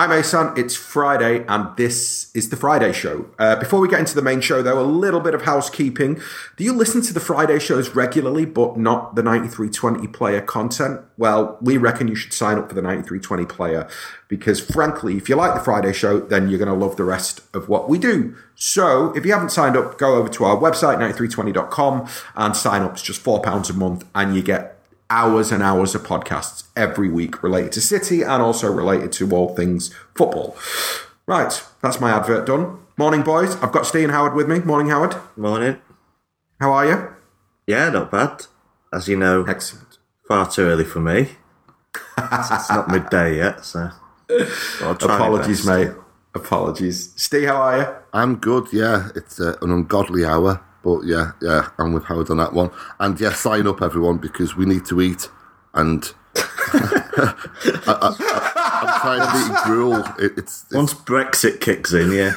I'm Asan. It's Friday, and this is the Friday Show. Uh, before we get into the main show, though, a little bit of housekeeping. Do you listen to the Friday shows regularly, but not the 9320 player content? Well, we reckon you should sign up for the 9320 player because, frankly, if you like the Friday show, then you're going to love the rest of what we do. So, if you haven't signed up, go over to our website, 9320.com, and sign up. It's just £4 a month, and you get hours and hours of podcasts every week related to City and also related to all things football. Right, that's my advert done. Morning, boys. I've got Steve and Howard with me. Morning, Howard. Morning. How are you? Yeah, not bad. As you know, Excellent. far too early for me. it's, it's not midday yet, so. I'll try my Apologies, mate. Apologies. Steve, how are you? I'm good, yeah. It's uh, an ungodly hour, but yeah, yeah, I'm with Howard on that one. And yeah, sign up everyone because we need to eat. And I, am trying to eat gruel. It, it's, it's Once Brexit kicks in, yeah.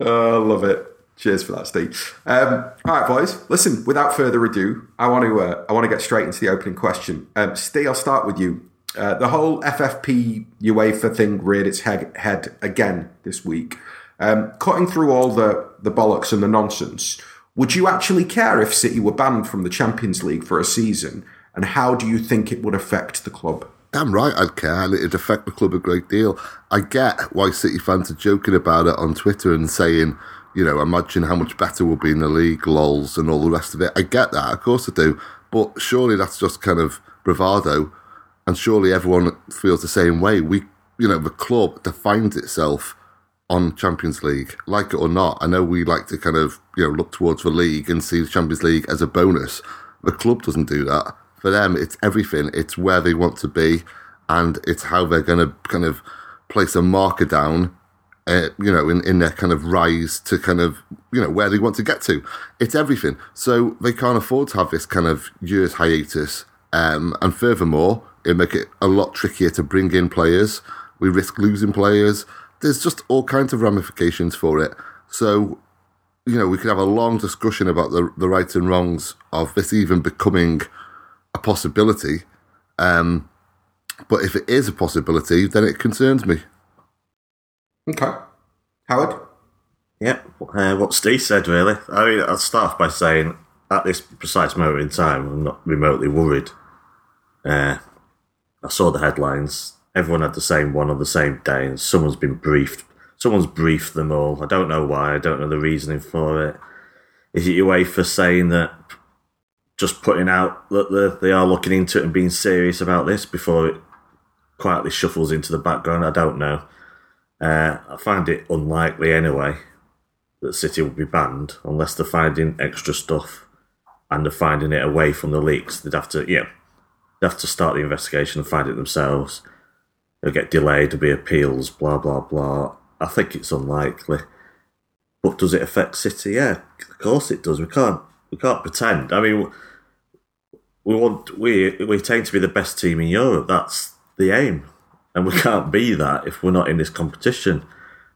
Oh, I love it. Cheers for that, Steve. Um, all right, boys. Listen, without further ado, I want to uh, I want to get straight into the opening question. Um, Steve, I'll start with you. Uh, the whole FFP UEFA thing reared its head, head again this week. Um, cutting through all the, the bollocks and the nonsense, would you actually care if City were banned from the Champions League for a season? And how do you think it would affect the club? damn right I'd care. and It'd affect the club a great deal. I get why City fans are joking about it on Twitter and saying, you know, imagine how much better we'll be in the league, lols, and all the rest of it. I get that, of course I do. But surely that's just kind of bravado. And surely everyone feels the same way. We, you know, the club defines itself on Champions League, like it or not. I know we like to kind of, you know, look towards the league and see the Champions League as a bonus. The club doesn't do that. For them, it's everything. It's where they want to be, and it's how they're going to kind of place a marker down, uh, you know, in, in their kind of rise to kind of, you know, where they want to get to. It's everything. So they can't afford to have this kind of year's hiatus. Um, and furthermore, it make it a lot trickier to bring in players. We risk losing players. There's just all kinds of ramifications for it. So, you know, we could have a long discussion about the the rights and wrongs of this even becoming a possibility. Um, but if it is a possibility, then it concerns me. Okay. Howard? Yeah, uh, what Steve said, really. I mean, I'll start off by saying, at this precise moment in time, I'm not remotely worried. Uh, I saw the headlines. Everyone had the same one on the same day, and someone's been briefed. Someone's briefed them all. I don't know why. I don't know the reasoning for it. Is it UEFA saying that just putting out that they- they are looking into it and being serious about this before it quietly shuffles into the background? I don't know. Uh, I find it unlikely anyway that City will be banned unless they're finding extra stuff and they're finding it away from the leaks. They'd have to, yeah, they'd have to start the investigation and find it themselves. It'll get delayed, there'll be appeals, blah, blah, blah. I think it's unlikely. But does it affect City? Yeah, of course it does. We can't, we can't pretend. I mean, we want, we, we tend to be the best team in Europe. That's the aim. And we can't be that if we're not in this competition.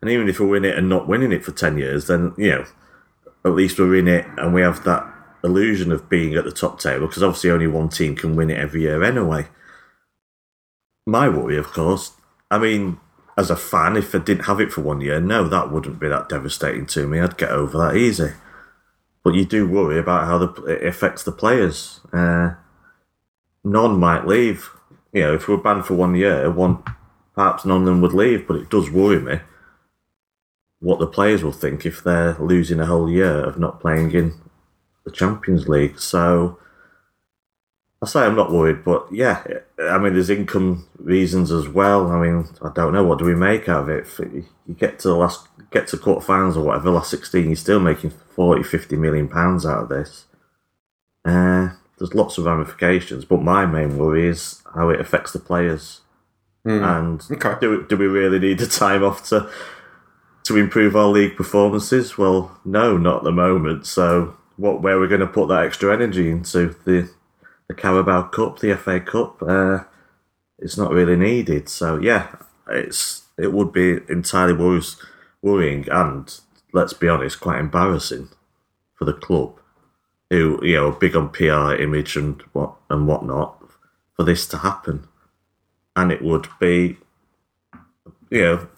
And even if we win it and not winning it for 10 years, then, you know, at least we're in it and we have that illusion of being at the top table because obviously only one team can win it every year anyway. My worry, of course, I mean, as a fan, if I didn't have it for one year, no, that wouldn't be that devastating to me. I'd get over that easy. But you do worry about how the, it affects the players. Uh, none might leave. You know, if we we're banned for one year, one perhaps none of them would leave. But it does worry me what the players will think if they're losing a whole year of not playing in the Champions League. So I say I'm not worried, but yeah, I mean, there's income reasons as well. I mean, I don't know what do we make out of it. If you get to the last, get to quarterfinals or whatever, last 16, you're still making 40, 50 million pounds out of this. Uh, there's lots of ramifications, but my main worry is how it affects the players. And Okay. do, do we really need the time off to to improve our league performances? Well, no, not at the moment. So, what where we're going to put that extra energy into the the Carabao Cup, the FA Cup? Uh, it's not really needed. So, yeah, it's it would be entirely worries, worrying and let's be honest, quite embarrassing for the club, who you know big on PR, image, and what and whatnot, for this to happen, and it would be you know,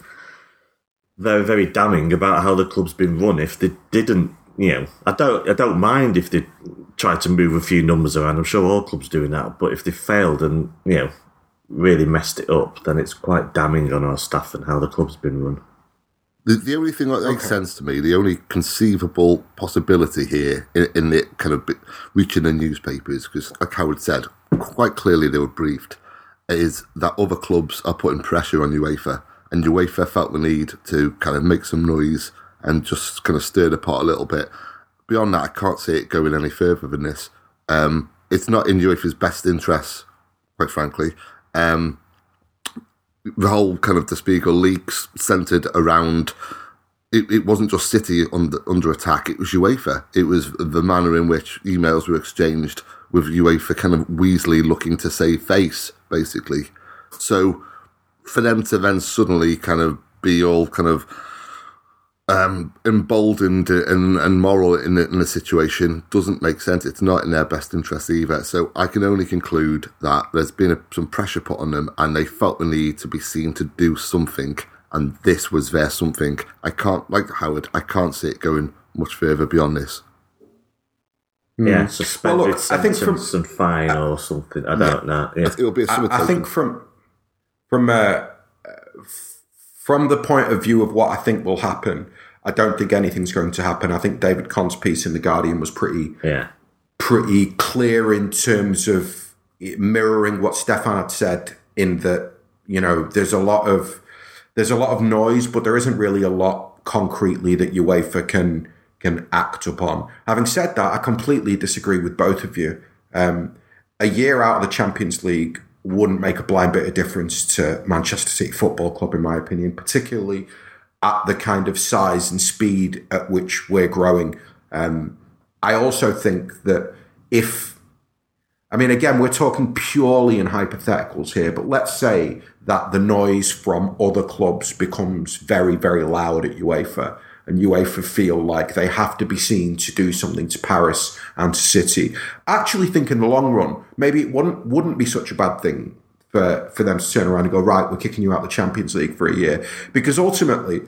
very very damning about how the club's been run. If they didn't, you know, I don't I don't mind if they try to move a few numbers around. I'm sure all clubs doing that, but if they failed and you know really messed it up, then it's quite damning on our staff and how the club's been run. The, the only thing that makes sense to me, the only conceivable possibility here in, in it kind of reaching the newspapers, because like Howard said, quite clearly they were briefed, is that other clubs are putting pressure on UEFA, and UEFA felt the need to kind of make some noise and just kind of stir the pot a little bit. Beyond that, I can't see it going any further than this. Um, it's not in UEFA's best interests, quite frankly. Um, the whole kind of the Spiegel leaks centered around it, it wasn't just City under, under attack, it was UEFA. It was the manner in which emails were exchanged with UEFA kind of Weasley looking to save face, basically. So for them to then suddenly kind of be all kind of um, emboldened and, and moral in the, in the situation doesn't make sense. It's not in their best interest either. So I can only conclude that there's been a, some pressure put on them and they felt the need to be seen to do something. And this was their something. I can't, like Howard, I can't see it going much further beyond this. Yeah, suspended well, look, sentence I think from, and fine uh, or something. I don't yeah, know. Yeah. It'll be a I, I think from from uh, from the point of view of what I think will happen, I don't think anything's going to happen. I think David Conn's piece in the Guardian was pretty, yeah, pretty clear in terms of mirroring what Stefan had said. In that, you know, there's a lot of there's a lot of noise, but there isn't really a lot concretely that UEFA can can act upon. Having said that, I completely disagree with both of you. Um, a year out of the Champions League wouldn't make a blind bit of difference to Manchester City Football Club, in my opinion, particularly at the kind of size and speed at which we're growing. Um, I also think that if, I mean, again, we're talking purely in hypotheticals here, but let's say that the noise from other clubs becomes very, very loud at UEFA and UEFA feel like they have to be seen to do something to Paris and to City. Actually think in the long run, maybe it wouldn't, wouldn't be such a bad thing for, for them to turn around and go, right, we're kicking you out of the Champions League for a year. Because ultimately,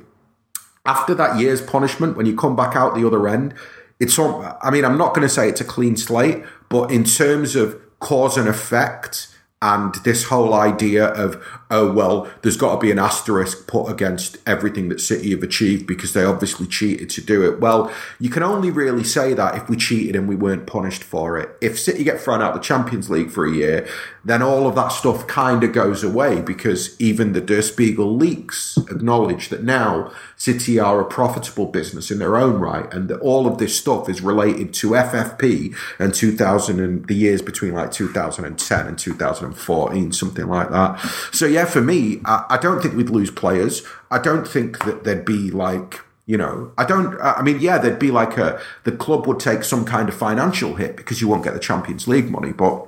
after that year's punishment, when you come back out the other end, it's all, I mean, I'm not going to say it's a clean slate, but in terms of cause and effect, and this whole idea of oh well there's got to be an asterisk put against everything that city have achieved because they obviously cheated to do it well you can only really say that if we cheated and we weren't punished for it if city get thrown out of the champions league for a year then all of that stuff kind of goes away because even the der spiegel leaks acknowledge that now city are a profitable business in their own right and that all of this stuff is related to ffp and 2000 and the years between like 2010 and 2014, something like that. So yeah, for me, I, I don't think we'd lose players. I don't think that there'd be like you know, I don't. I mean, yeah, there'd be like a the club would take some kind of financial hit because you won't get the Champions League money. But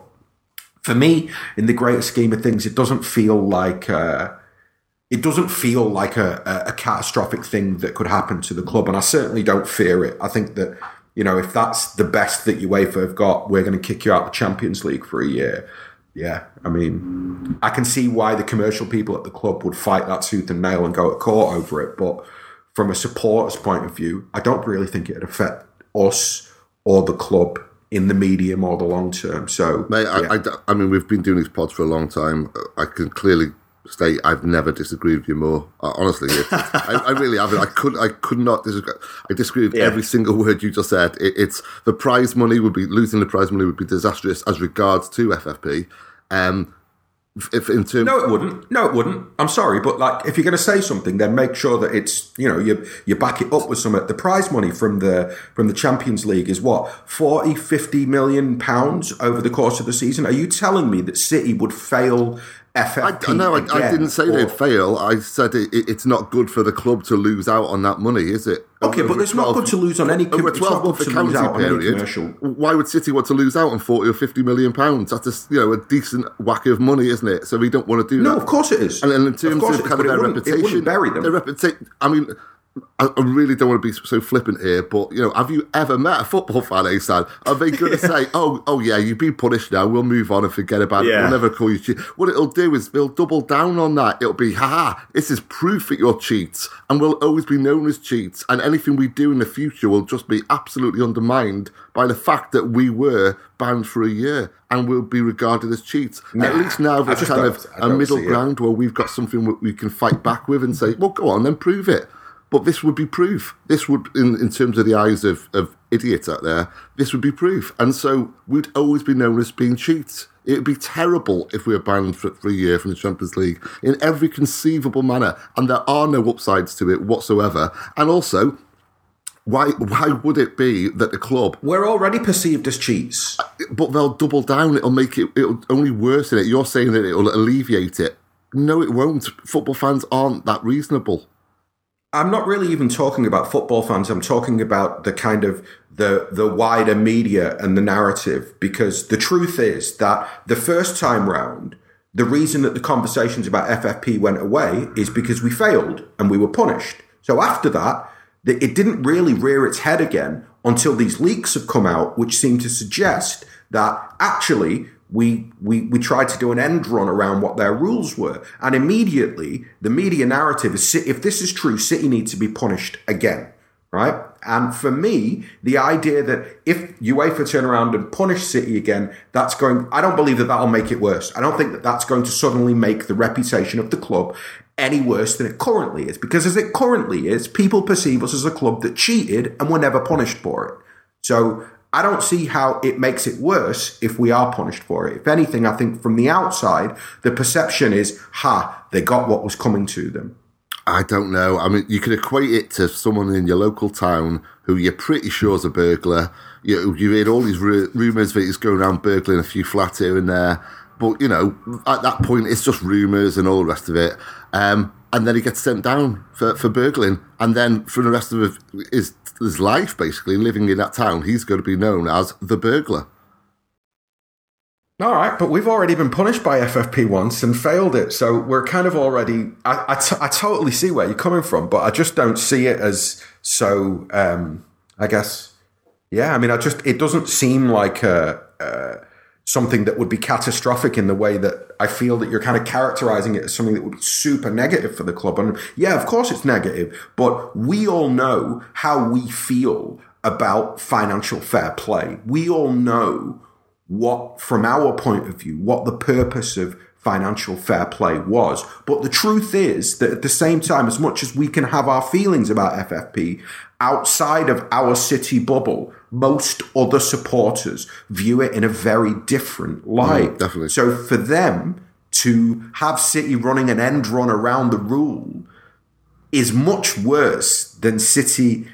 for me, in the greater scheme of things, it doesn't feel like uh, it doesn't feel like a, a, catastrophic thing that could happen to the club, and I certainly don't fear it. I think that you know, if that's the best that UEFA have got, we're going to kick you out of the Champions League for a year yeah, I mean, I can see why the commercial people at the club would fight that tooth and nail and go to court over it. But from a supporter's point of view, I don't really think it'd affect us or the club in the medium or the long term. So, Mate, yeah. I, I, I, mean, we've been doing these pods for a long time. I can clearly state I've never disagreed with you more. Uh, honestly, I, I, really haven't. I could, I could not disagree. I disagree with yeah. every single word you just said. It, it's the prize money would be losing the prize money would be disastrous as regards to FFP. Um, if in terms, no, it wouldn't. No, it wouldn't. I'm sorry, but like, if you're going to say something, then make sure that it's you know you you back it up with some. The prize money from the from the Champions League is what 40, 50 million pounds over the course of the season. Are you telling me that City would fail FFP. I, no, I, I, didn't say or, they'd fail. I said it, it, it's not good for the club to lose out on that money, is it? Okay, over but it's 12, not good to lose on any. Over a twelve month accounting period, why would City want to lose out on forty or fifty million pounds? That's a you know a decent whack of money, isn't it? So we don't want to do no, that. No, of course it is. And, and in terms of, of kind of their reputation, bury them. Their reputation. I mean, I, I really don't want to be so flippant here, but you know, have you ever met a football fan, Asan? Are they going to say, "Oh, oh yeah, you've been punished now. We'll move on and forget about it. Yeah. We'll never call you cheat." What it'll do is they'll double down on that. It'll be, "Ha ha! This is proof that you're cheats, and we'll always be known as cheats. And anything we do in the future will just be absolutely undermined by the fact that we were banned for a year and will be regarded as cheats. At least now there's kind of a middle ground where we've got something we can fight back with and say, "Well, go on, then prove it." But this would be proof. This would, in, in terms of the eyes of, of idiots out there, this would be proof. And so we'd always be known as being cheats. It would be terrible if we were banned for, for a year from the Champions League in every conceivable manner. And there are no upsides to it whatsoever. And also, why why would it be that the club We're already perceived as cheats. but they'll double down. It'll make it. It'll only worsen it. You're saying that it'll alleviate it. No, it won't. Football fans aren't that reasonable. I'm not really even talking about football fans. I'm talking about the kind of the the wider media and the narrative because the truth is that the first time round, the reason that the conversations about FFP went away is because we failed and we were punished. So after that, it didn't really rear its head again until these leaks have come out, which seem to suggest that actually we, we, we tried to do an end run around what their rules were. And immediately, the media narrative is if this is true, City needs to be punished again, right? And for me, the idea that if UEFA turn around and punish City again, that's going, I don't believe that that'll make it worse. I don't think that that's going to suddenly make the reputation of the club any worse than it currently is. Because as it currently is, people perceive us as a club that cheated and were never punished for it. So I don't see how it makes it worse if we are punished for it. If anything, I think from the outside, the perception is, ha, they got what was coming to them. I don't know. I mean, you could equate it to someone in your local town who you're pretty sure is a burglar. You you heard all these ru- rumours that he's going around burgling a few flats here and there. But you know, at that point, it's just rumours and all the rest of it. Um, and then he gets sent down for, for burgling, and then for the rest of his his life, basically living in that town, he's going to be known as the burglar. All right, but we've already been punished by FFP once and failed it, so we're kind of already. I, I, t- I totally see where you're coming from, but I just don't see it as so. Um, I guess, yeah. I mean, I just it doesn't seem like a, uh, something that would be catastrophic in the way that I feel that you're kind of characterizing it as something that would be super negative for the club. And yeah, of course it's negative, but we all know how we feel about financial fair play. We all know what, from our point of view, what the purpose of financial fair play was. But the truth is that at the same time, as much as we can have our feelings about FFP, outside of our city bubble, most other supporters view it in a very different light. Mm, definitely. So for them to have City running an end run around the rule is much worse than City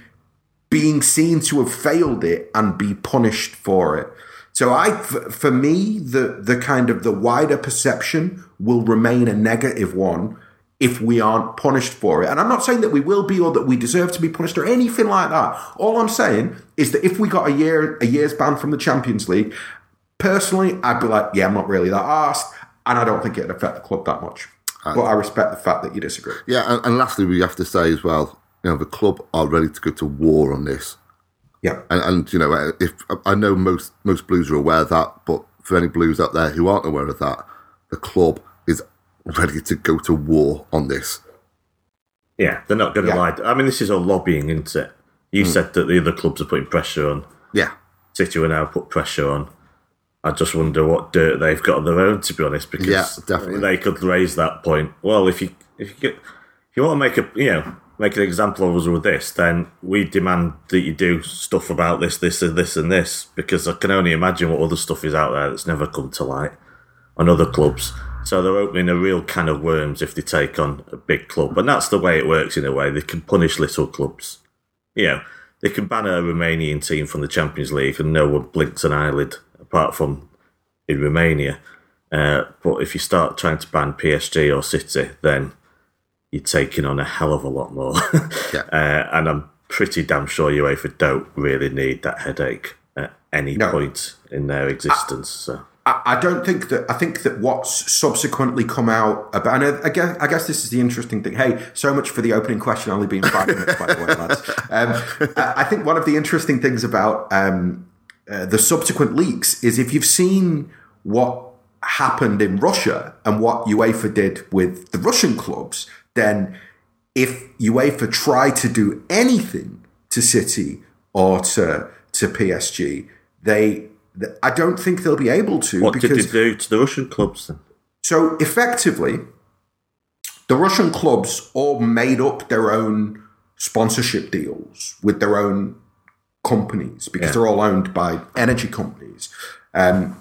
being seen to have failed it and be punished for it. So I, for me, the the kind of the wider perception will remain a negative one if we aren't punished for it. And I'm not saying that we will be or that we deserve to be punished or anything like that. All I'm saying is that if we got a year a year's ban from the Champions League, personally, I'd be like, yeah, I'm not really that asked, and I don't think it'd affect the club that much. Uh, but I respect the fact that you disagree. Yeah, and, and lastly, we have to say as well, you know, the club are ready to go to war on this. Yeah. And, and you know, if I know most most Blues are aware of that, but for any Blues out there who aren't aware of that, the club ready to go to war on this. Yeah, they're not going to Yeah. lie. I mean, this is all lobbying, isn't it? You hmm. said that the other clubs are putting pressure on. Yeah, City will now put pressure on. I just wonder what dirt they've got on their own, to be honest, because Yeah, definitely. they could raise that point. Well, if you if you get, if you want to make a you know make an example of us with this, then we demand that you do stuff about this, this, and this, and this, because I can only imagine what other stuff is out there that's never come to light on other clubs. So they're opening a real can of worms if they take on a big club, and that's the way it works in a way. They can punish little clubs you know, they can ban a Romanian team from the Champions League and no one blinks an eyelid apart from in Romania. Uh, but if you start trying to ban PSG or City, then you're taking on a hell of a lot more. Yeah. uh, and I'm pretty damn sure UEFA don't really need that headache at any No. point in their existence. So I, don't think that. I think that what's subsequently come out about. And I, I guess I guess this is the interesting thing. Hey, so much for the opening question only being five minutes, by the way, lads. Um, I I think one of the interesting things about um, uh, the subsequent leaks is if you've seen what happened in Russia and what UEFA did with the Russian clubs, then if UEFA try to do anything to City or to to PSG, they I don't think they'll be able to What did because they do to the Russian clubs then? so effectively, the Russian clubs all made up their own sponsorship deals with their own companies because Yeah. they're all owned by energy companies, um,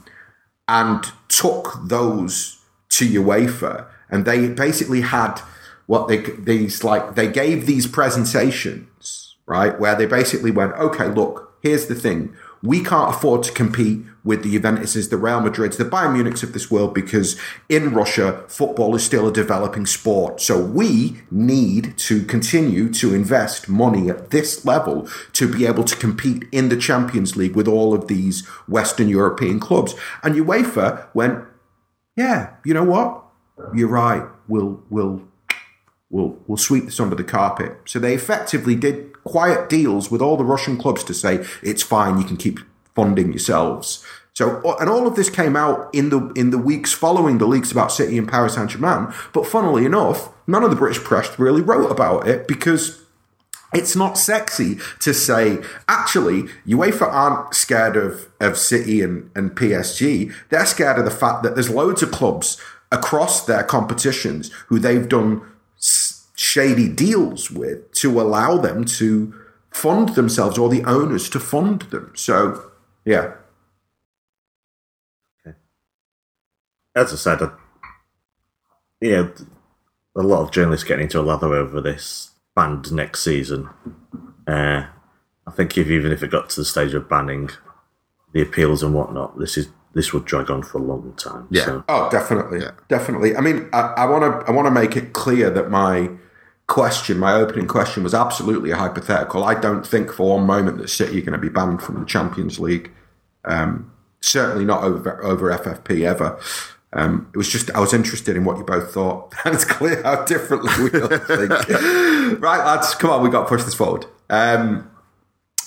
and took those to UEFA, and they basically had what they these like they gave these presentations right where they basically went, okay, look, here's the thing. We can't afford to compete with the Juventuses, the Real Madrids, the Bayern Munichs of this world because in Russia, football is still a developing sport. So we need to continue to invest money at this level to be able to compete in the Champions League with all of these Western European clubs. And UEFA went, yeah, you know what? You're right. We'll we'll we'll we'll sweep this under the carpet. So they effectively did quiet deals with all the Russian clubs to say it's fine, you can keep funding yourselves. So and all of this came out in the in the weeks following the leaks about City and Paris Saint Germain. But funnily enough, none of the British press really wrote about it because it's not sexy to say, actually, UEFA aren't scared of, of City and, and PSG. They're scared of the fact that there's loads of clubs across their competitions who they've done shady deals with to allow them to fund themselves or the owners to fund them. So, yeah. As I said, I, yeah, a lot of journalists getting into a lather over this banned next season. Uh, I think if even if it got to the stage of banning the appeals and whatnot, this is this would drag on for a long time. Yeah. So, Oh, definitely, definitely. I mean, I want to I want to make it clear that my question, my opening question, was absolutely a hypothetical. I don't think for one moment that City are going to be banned from the Champions League. Um, certainly not over over FFP ever. Um, it was just I was interested in what you both thought. And it's clear how differently we all think. right, lads, come on, we got to push this forward. Um,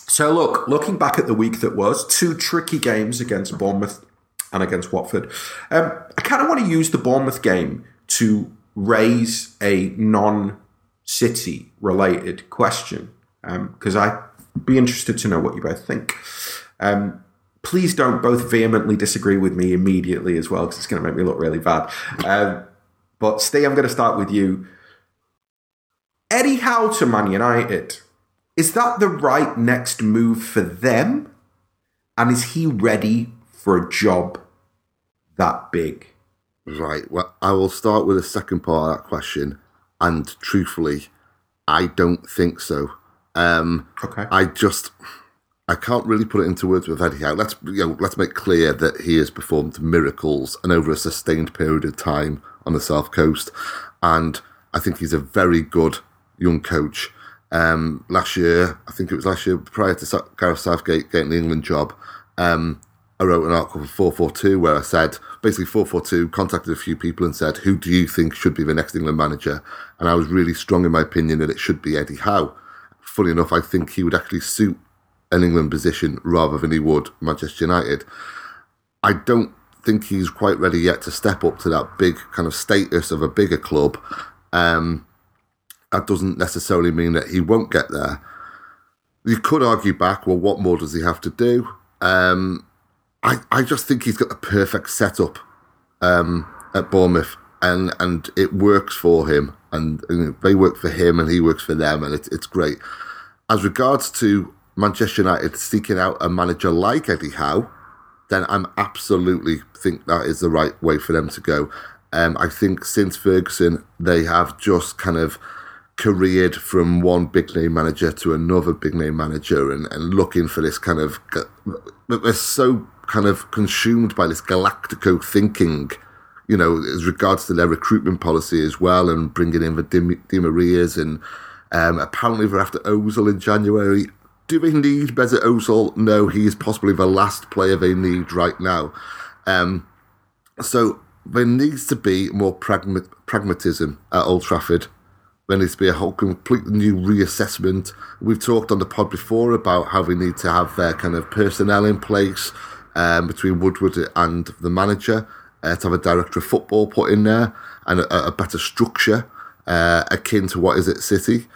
so look, looking back at the week that was, two tricky games against Bournemouth and against Watford. Um, I kind of want to use the Bournemouth game to raise a non-City related question because I'd be interested to know what you both think. Um, please don't both vehemently disagree with me immediately as well because it's going to make me look really bad. Um, but Steve, I'm going to start with you. Eddie Howe to Man United. Is that the right next move for them? And is he ready for a job that big? Right. Well, I will start with the second part of that question, and truthfully, I don't think so. Um, Okay. I just I can't really put it into words with Eddie Howe. Let's you know, let's make clear that he has performed miracles and over a sustained period of time on the south coast, and I think he's a very good young coach. Um, last year, I think it was last year prior to Gareth Southgate getting the England job. Um, I wrote an article for 442 where I said, basically 442 contacted a few people and said, who do you think should be the next England manager? And I was really strong in my opinion that it should be Eddie Howe. Funny enough, I think he would actually suit an England position rather than he would Manchester United. I don't think he's quite ready yet to step up to that big kind of status of a bigger club. Um, that doesn't necessarily mean that he won't get there. You could argue back, well, what more does he have to do? Um, I, I just think he's got the perfect setup um, at Bournemouth, and, and it works for him, and, and they work for him, and he works for them, and it, it's great. As regards to Manchester United seeking out a manager like Eddie Howe, then I'm absolutely think that is the right way for them to go. Um, I think since Ferguson, they have just kind of careered from one big name manager to another big name manager and, and looking for this kind of they're so kind of consumed by this galactico thinking you know as regards to their recruitment policy as well and bringing in the Di, Marias and um, apparently they're after Ozil in January do they need Mesut Ozil no he is possibly the last player they need right now um, So there needs to be more pragma- pragmatism at Old Trafford. There needs to be a whole completely new reassessment. We've talked on the pod before about how we need to have their kind of personnel in place um, between Woodward and the manager uh, to have a director of football put in there and a, a better structure uh, akin to what is at City.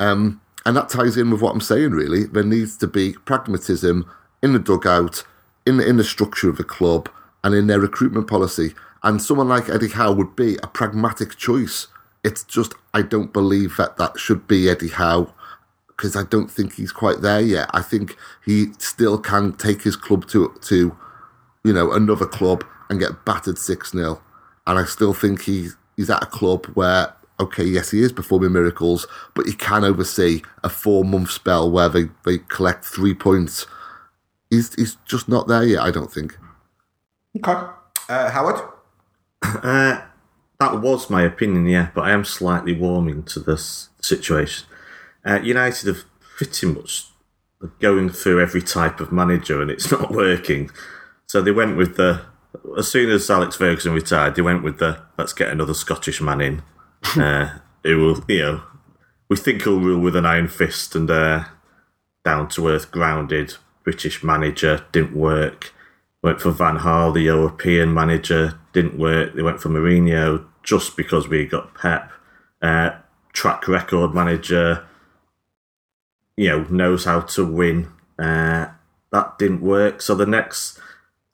Um, and that ties in with what I'm saying, really. There needs to be pragmatism in the dugout, in, the, in the structure of the club, and in their recruitment policy. And someone like Eddie Howe would be a pragmatic choice. It's just, I don't believe that that should be Eddie Howe because I don't think he's quite there yet. I think he still can take his club to, to you know, another club and get battered 6 0. And I still think he, he's at a club where okay, yes, he is performing miracles, but he can oversee a four month spell where they, they collect three points. He's, he's just not there yet, I don't think. Okay. Uh, Howard? Uh, that was my opinion, yeah, but I am slightly warming to this situation. Uh, United have pretty much going through every type of manager and it's not working. So they went with the, as soon as Alex Ferguson retired, they went with the, let's get another Scottish man in uh, who will, you know, we think he'll rule with an iron fist and uh, down to earth, grounded British manager. Didn't work. Went for Van Gaal, the European manager. Didn't work. They went for Mourinho just because we got Pep. Uh, track record manager. You know, knows how to win. Uh, that didn't work. So the next,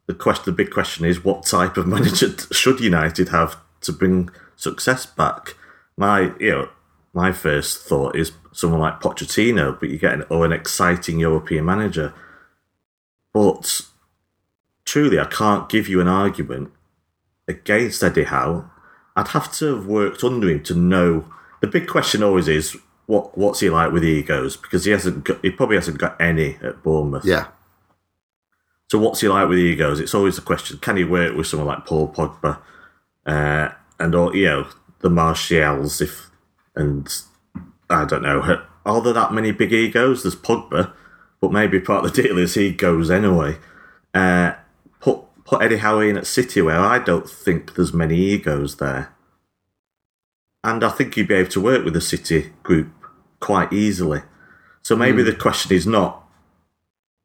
the question, the big question is, what type of manager should United have to bring success back? my you know my first thought is someone like Pochettino, but you get an or an exciting European manager. But truly, I can't give you an argument against Eddie Howe. I'd have to have worked under him to know. The big question always is what what's he like with egos because he hasn't got, he probably hasn't got any at Bournemouth. Yeah. So what's he like with egos? It's always a question. Can he work with someone like Paul Pogba? Uh, and all you know, the Martials, if and I don't know, are there that many big egos? There's Pogba, but maybe part of the deal is he goes anyway. Uh, put put Eddie Howe in at City, where I don't think there's many egos there, and I think he'd be able to work with the City group quite easily. So maybe mm. the question is not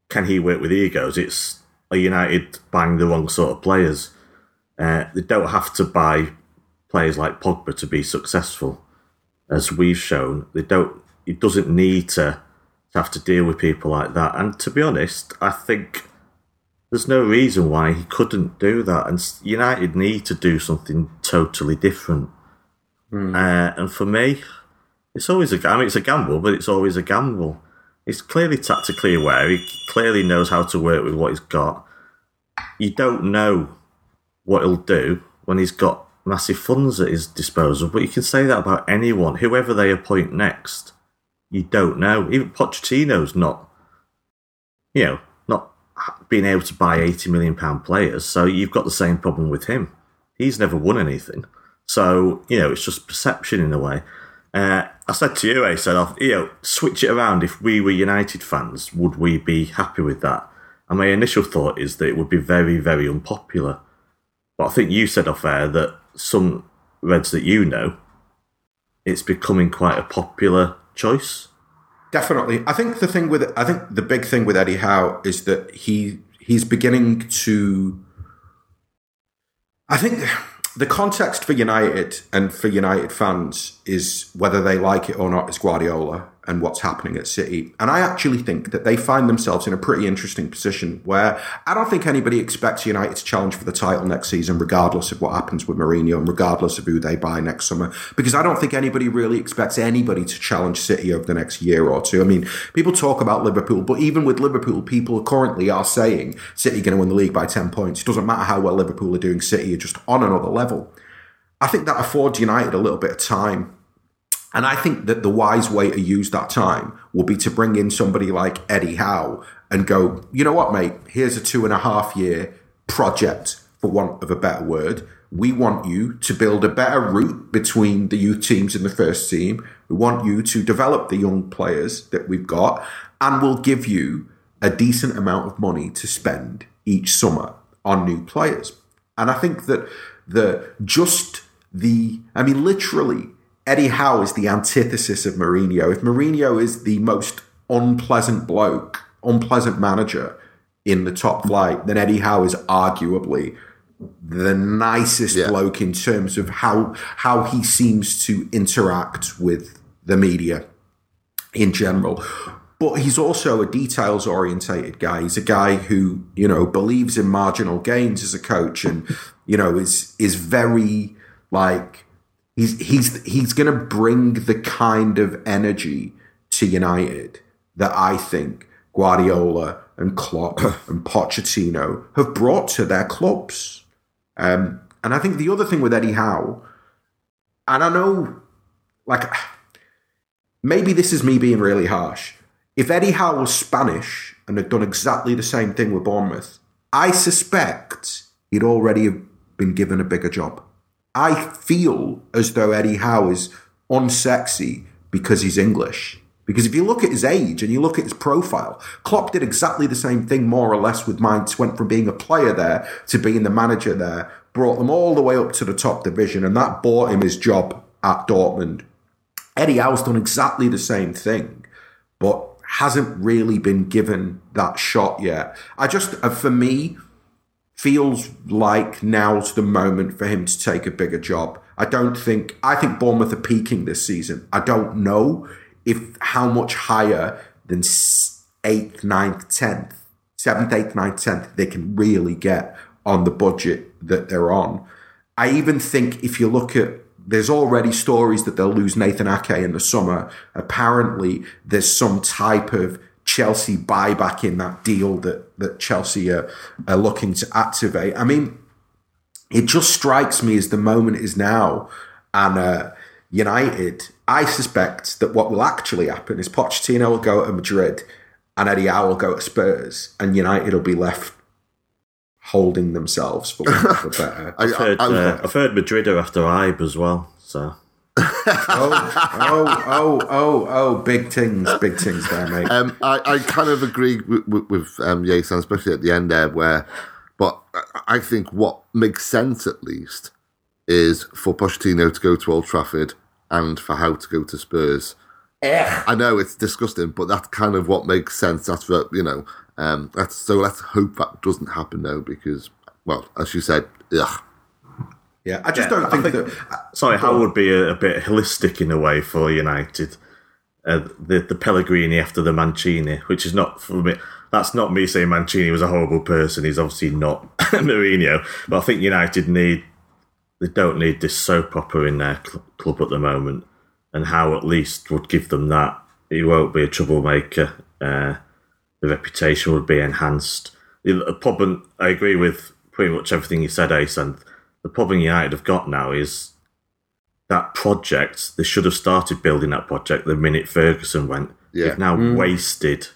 can he work with egos? It's are United buying the wrong sort of players? Uh, they don't have to buy players like Pogba to be successful, as we've shown. They don't. It doesn't need to, to have to deal with people like that. And to be honest, I think there's no reason why he couldn't do that. And United need to do something totally different. Mm. Uh, and for me, it's always a. I mean, it's a gamble, but it's always a gamble. He's clearly tactically aware. He clearly knows how to work with what he's got. You don't know what he'll do when he's got massive funds at his disposal, but you can say that about anyone, whoever they appoint next. You don't know. Even Pochettino's not, you know, not being able to buy eighty million pound players. So you've got the same problem with him. He's never won anything. So you know, it's just perception in a way. Uh, I said to you, I said, you know, switch it around. If we were United fans, would we be happy with that? And my initial thought is that it would be very, very unpopular. But I think you said off air that some Reds that you know, it's becoming quite a popular choice. Definitely. I think the thing with I think the big thing with Eddie Howe is that he he's beginning to I think the context for United and for United fans is whether they like it or not is Guardiola and what's happening at City. And I actually think that they find themselves in a pretty interesting position where I don't think anybody expects United to challenge for the title next season, regardless of what happens with Mourinho and regardless of who they buy next summer. Because I don't think anybody really expects anybody to challenge City over the next year or two. I mean, people talk about Liverpool, but even with Liverpool, people currently are saying City going to win the league by 10 points. It doesn't matter how well Liverpool are doing, City are just on another level. I think that affords United a little bit of time and I think that the wise way to use that time will be to bring in somebody like Eddie Howe and go, you know what, mate, here's a two and a half year project, for want of a better word. We want you to build a better route between the youth teams and the first team. We want you to develop the young players that we've got, and we'll give you a decent amount of money to spend each summer on new players. And I think that the just the I mean literally Eddie Howe is the antithesis of Mourinho. If Mourinho is the most unpleasant bloke, unpleasant manager in the top flight, then Eddie Howe is arguably the nicest Yeah. bloke in terms of how how he seems to interact with the media in general. But he's also a details orientated guy. He's a guy who, you know, believes in marginal gains as a coach and, you know, is is very like he's he's he's gonna bring the kind of energy to United that I think Guardiola and Klopp and Pochettino have brought to their clubs. Um, and I think the other thing with Eddie Howe, and I know, like, maybe this is me being really harsh. If Eddie Howe was Spanish and had done exactly the same thing with Bournemouth, I suspect he'd already have been given a bigger job. I feel as though Eddie Howe is unsexy because he's English. Because if you look at his age and you look at his profile, Klopp did exactly the same thing more or less with Mainz, went from being a player there to being the manager there, brought them all the way up to the top division, and that bought him his job at Dortmund. Eddie Howe's done exactly the same thing, but hasn't really been given that shot yet. I just, uh, for me, feels like now's the moment for him to take a bigger job. I don't think I think Bournemouth are peaking this season. I don't know if how much higher than eighth, ninth, tenth, seventh, eighth, ninth, tenth they can really get on the budget that they're on. I even think if you look at there's already stories that they'll lose Nathan Ake in the summer. Apparently, there's some type of Chelsea buyback in that deal that that Chelsea are, are looking to activate. I mean, it just strikes me as the moment is now, and uh, United. I suspect that what will actually happen is Pochettino will go to Madrid, and Eddie Howe will go to Spurs, and United will be left holding themselves for want of a better. I, I've heard, uh, I've heard Madrid are after Ibe as well. So oh, oh, oh, oh, oh, big things, big things there, mate. Um, I, I kind of agree with, with, with um, Jason, especially at the end there, where, but I- think what makes sense at least is for Pochettino to go to Old Trafford and for Howe to go to Spurs. I know it's disgusting, but that's kind of what makes sense. That's what you know. Um, that's, so let's hope that doesn't happen now, because, well, as you said, ugh. Yeah, I just Yeah, don't think, think- that. sorry, Howe would be a, a bit holistic in a way for United. Uh, the the Pellegrini after the Mancini, which is not for me. That's not me saying Mancini was a horrible person. He's obviously not Mourinho, but I think United need they don't need this soap opera in their cl- club at the moment, and Howe at least would give them that. He won't be a troublemaker. Uh, the reputation would be enhanced. The problem, I agree with pretty much everything you said, Ace, and the problem United have got now is that project. They should have started building that project the minute Ferguson went. Yeah. They've now mm. wasted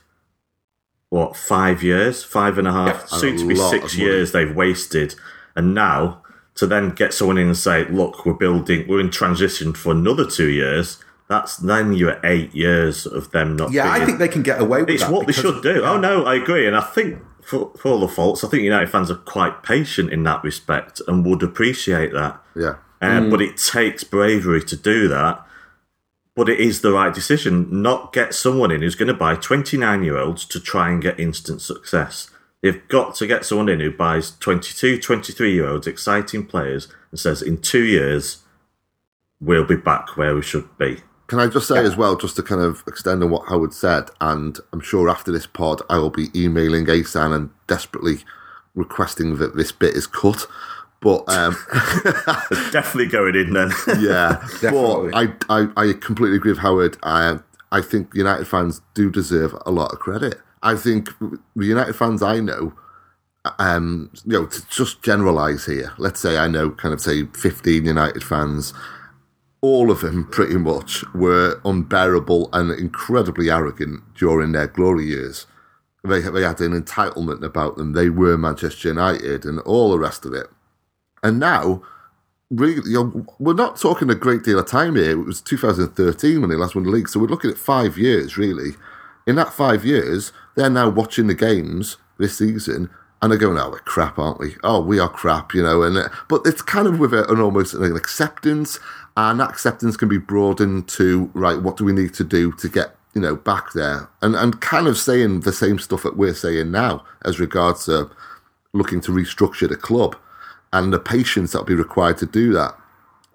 what five years, five and a half, and soon a to be six of money. years. They've wasted, and now to then get someone in and say, "Look, we're building, we're in transition for another two years." That's then you're eight years of them not. Yeah, I think they can get away with it's that. what they should do. Oh no, I agree, and I think for, for all the faults, I think United fans are quite patient in that respect and would appreciate that. Yeah. Um, But it takes bravery to do that. But it is the right decision. Not get someone in who's going to buy 29 year olds to try and get instant success. They've got to get someone in who buys 22, 23 year olds, exciting players, and says, in two years, we'll be back where we should be. Can I just say as well, just to kind of extend on what Howard said, and I'm sure after this pod, I will be emailing Asan and desperately requesting that this bit is cut. But um, Definitely going in then. yeah, Definitely. but I, I I completely agree with Howard. I I think United fans do deserve a lot of credit. I think the United fans I know, um, you know, to just generalise here. Let's say I know kind of say 15 United fans. All of them pretty much were unbearable and incredibly arrogant during their glory years. They, they had an entitlement about them. They were Manchester United and all the rest of it. And now, really, you know, we're not talking a great deal of time here. It was 2013 when they last won the league, so we're looking at five years, really. In that five years, they're now watching the games this season and they're going, "Oh, we're crap, aren't we? Oh, we are crap," you know. And uh, but it's kind of with an almost an acceptance, and that acceptance can be broadened to right. What do we need to do to get you know back there? And and kind of saying the same stuff that we're saying now as regards to looking to restructure the club and the patience that'll be required to do that.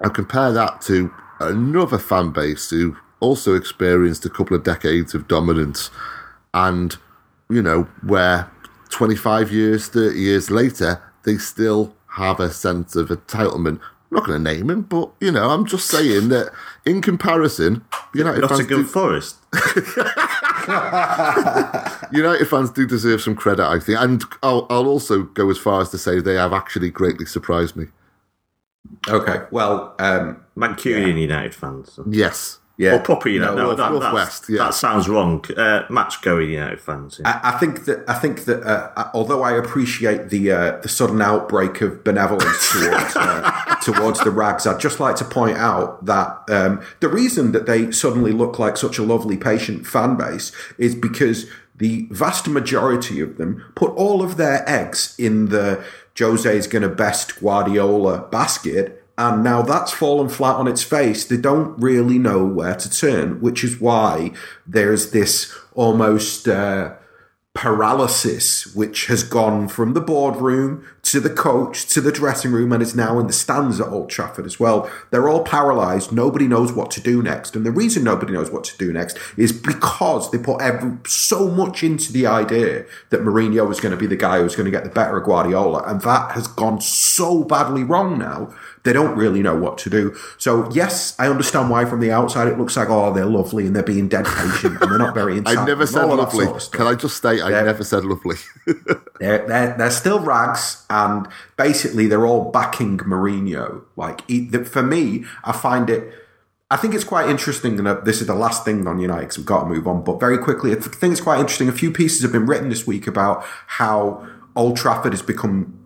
And compare that to another fan base who also experienced a couple of decades of dominance and you know where 25 years, 30 years later, they still have a sense of entitlement. I'm not going to name him, but you know, I'm just saying that in comparison, United fans Nottingham do, Forest. United fans do deserve some credit, I think, and I'll, I'll also go as far as to say they have actually greatly surprised me. Okay, well, um, Mancunian United fans. Yes, yeah, Or proper United. No, No, North- that, Northwest, yeah. that sounds wrong. Uh, match going United fans. Yeah. I, I think that I think that uh, although I appreciate the uh, the sudden outbreak of benevolence towards uh, towards the rags, I'd just like to point out that um, the reason that they suddenly look like such a lovely, patient fan base is because the vast majority of them put all of their eggs in the Jose's going to best Guardiola basket. And now that's fallen flat on its face. They don't really know where to turn, which is why there's this almost uh, paralysis which has gone from the boardroom to the coach to the dressing room and is now in the stands at Old Trafford as well. They're all paralyzed. Nobody knows what to do next. And the reason nobody knows what to do next is because they put every, so much into the idea that Mourinho was going to be the guy who was going to get the better of Guardiola. And that has gone so badly wrong now. They don't really know what to do. So, yes, I understand why from the outside it looks like, oh, they're lovely and they're being dead patient and they're not very I never said and all that lovely. sort of. Can I just state I Yeah. never said lovely? They're, they're, they're still rags, and basically they're all backing Mourinho. Like for me, I find it. I think it's quite interesting, and this is the last thing on United because we've got to move on. But very quickly, I think it's quite interesting. A few pieces have been written this week about how Old Trafford has become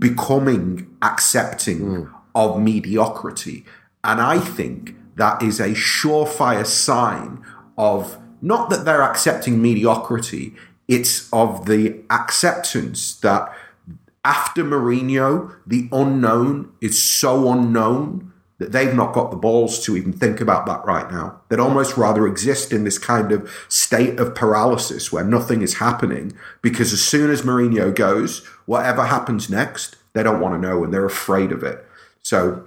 becoming accepting hmm. Of mediocrity, and I think that is a surefire sign of not that they're accepting mediocrity, it's of the acceptance that after Mourinho, the unknown is so unknown that they've not got the balls to even think about that right now. They'd almost rather exist in this kind of state of paralysis where nothing is happening because as soon as Mourinho goes, whatever happens next, they don't want to know and they're afraid of it. So,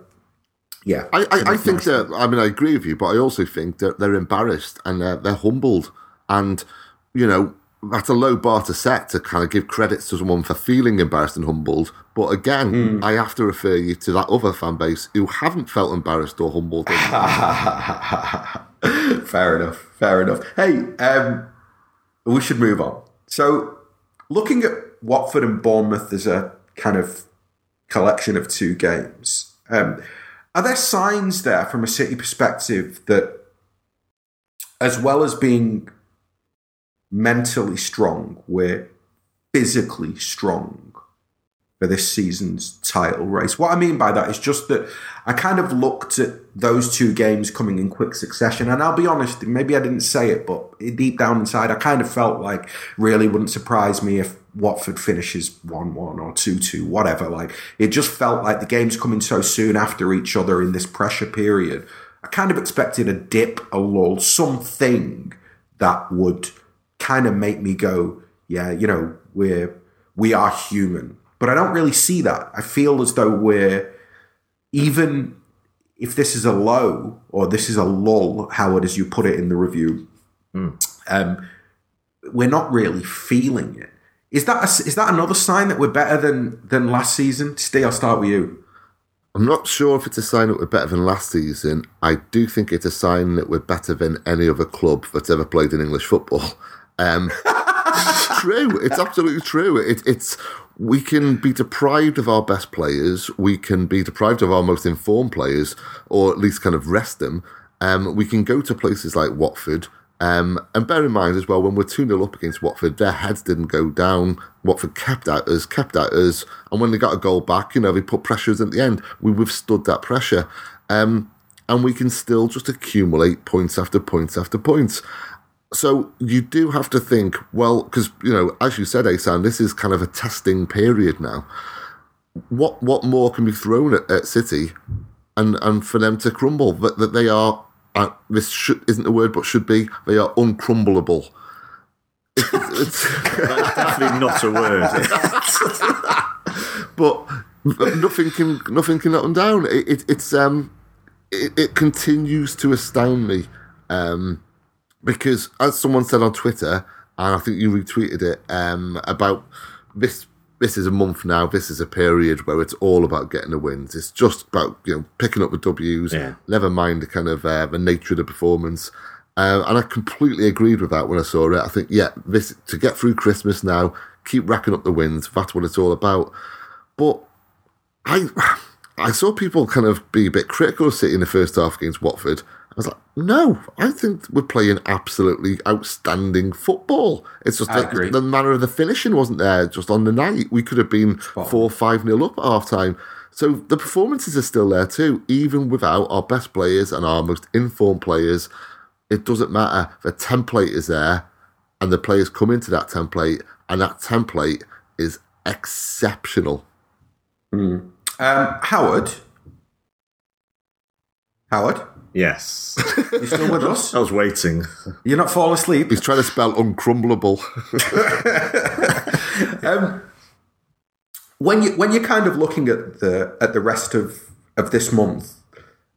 yeah. I, I, I think that I mean I agree with you, but I also think that they're embarrassed and they're, they're humbled, and you know that's a low bar to set to kind of give credit to someone for feeling embarrassed and humbled. But again, I have to refer you to that other fan base who haven't felt embarrassed or humbled. fair enough. Fair enough. Hey, um, we should move on. So, looking at Watford and Bournemouth as a kind of collection of two games, um, are there signs there from a City perspective that, as well as being mentally strong, we're physically strong for this season's title race. What I mean by that is just that I kind of looked at those two games coming in quick succession, and I'll be honest, maybe I didn't say it, but deep down inside, I kind of felt like really wouldn't surprise me if Watford finishes 1 1 or 2 2, whatever. Like, it just felt like the games coming so soon after each other in this pressure period. I kind of expected a dip, a lull, something that would kind of make me go, yeah, you know, we're we are human. But I don't really see that. I feel as though we're even if this is a low or this is a lull, Howard, as you put it in the review, um, we're not really feeling it. Is that a, is that another sign that we're better than than last season? Steve, I'll start with you. I'm not sure if it's a sign that we're better than last season. I do think it's a sign that we're better than any other club that's ever played in English football. Um, it's true. It's absolutely true. It, it's we can be deprived of our best players. We can be deprived of our most informed players, or at least kind of rest them. Um, we can go to places like Watford. Um, and bear in mind as well, when we're 2 0 up against Watford, their heads didn't go down. Watford kept at us, kept at us. And when they got a goal back, you know, they put pressures at the end. We withstood that pressure. Um, and we can still just accumulate points after points after points. So you do have to think, well, because you know, as you said, Asan, this is kind of a testing period now. What what more can be thrown at, at City, and and for them to crumble? That that they are uh, this should, isn't a word, but should be they are uncrumbleable. It's, it's, That's definitely not a word. but nothing can nothing can knock them down. It, it, it's um, it, it continues to astound me, um, because as someone said on Twitter, and I think you retweeted it, um, about this. This is a month now. This is a period where it's all about getting the wins. It's just about you know picking up the Ws. Yeah. Never mind the kind of uh, the nature of the performance. Uh, and I completely agreed with that when I saw it. I think, yeah, this to get through Christmas now, keep racking up the wins. That's what it's all about. But I I saw people kind of be a bit critical of City in the first half against Watford. I was like, no, I think we're playing absolutely outstanding football. It's just that the manner of the finishing wasn't there just on the night. We could have been four five nil up at half time. So the performances are still there too, even without our best players and our most informed players. It doesn't matter. The template is there, and the players come into that template, and that template is exceptional. Um, Howard. Howard, yes. you still with us? I was waiting. You're not falling asleep. He's trying to spell uncrumbleable. when you when you're kind of looking at the at the rest of of this month,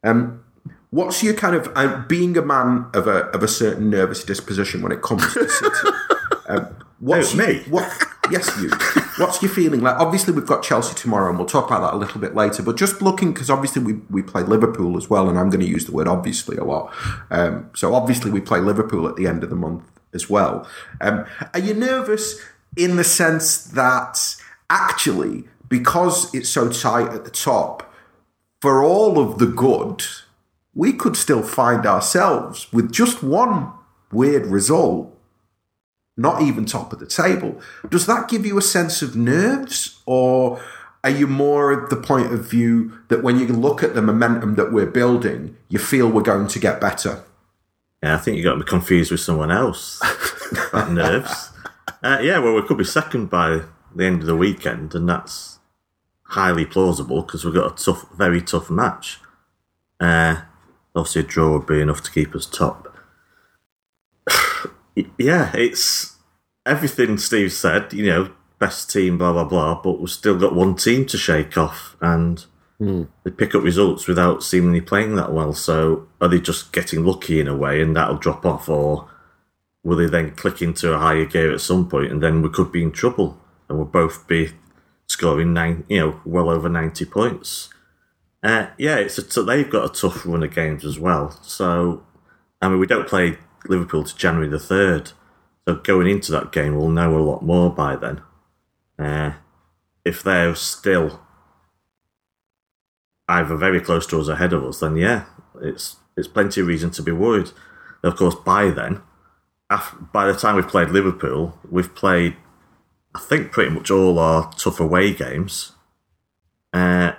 um, what's your kind of uh, being a man of a of a certain nervous disposition when it comes to City? um, what's Who, your- me? What? Yes, you. What's your feeling like? Obviously, we've got Chelsea tomorrow, and we'll talk about that a little bit later. But just looking, because obviously we we play Liverpool as well, and I'm going to use the word obviously a lot. Um, so obviously we play Liverpool at the end of the month as well. Um, are you nervous in the sense that actually, because it's so tight at the top, for all of the good, we could still find ourselves with just one weird result, not even top of the table. Does that give you a sense of nerves, or are you more of the point of view that when you look at the momentum that we're building, you feel we're going to get better? Yeah, I think you got me confused with someone else. that nerves. Uh, yeah, well, we could be second by the end of the weekend, and that's highly plausible because we've got a tough, very tough match. Uh, obviously, a draw would be enough to keep us top. Yeah, it's everything Steve said. You know, best team, blah blah blah. But we've still got one team to shake off, and they pick up results without seemingly playing that well. So are they just getting lucky in a way, and that'll drop off, or will they then click into a higher gear at some point, and then we could be in trouble, and we'll both be scoring nine, you know, well over ninety points. Uh, yeah, it's a t- they've got a tough run of games as well. So, I mean, we don't play Liverpool to January the third. So going into that game, we'll know a lot more by then. Uh, if they're still either very close to us ahead of us, then yeah, it's it's plenty of reason to be worried. And of course, by then, af by the time we've played Liverpool, we've played, I think, pretty much all our tough away games, uh,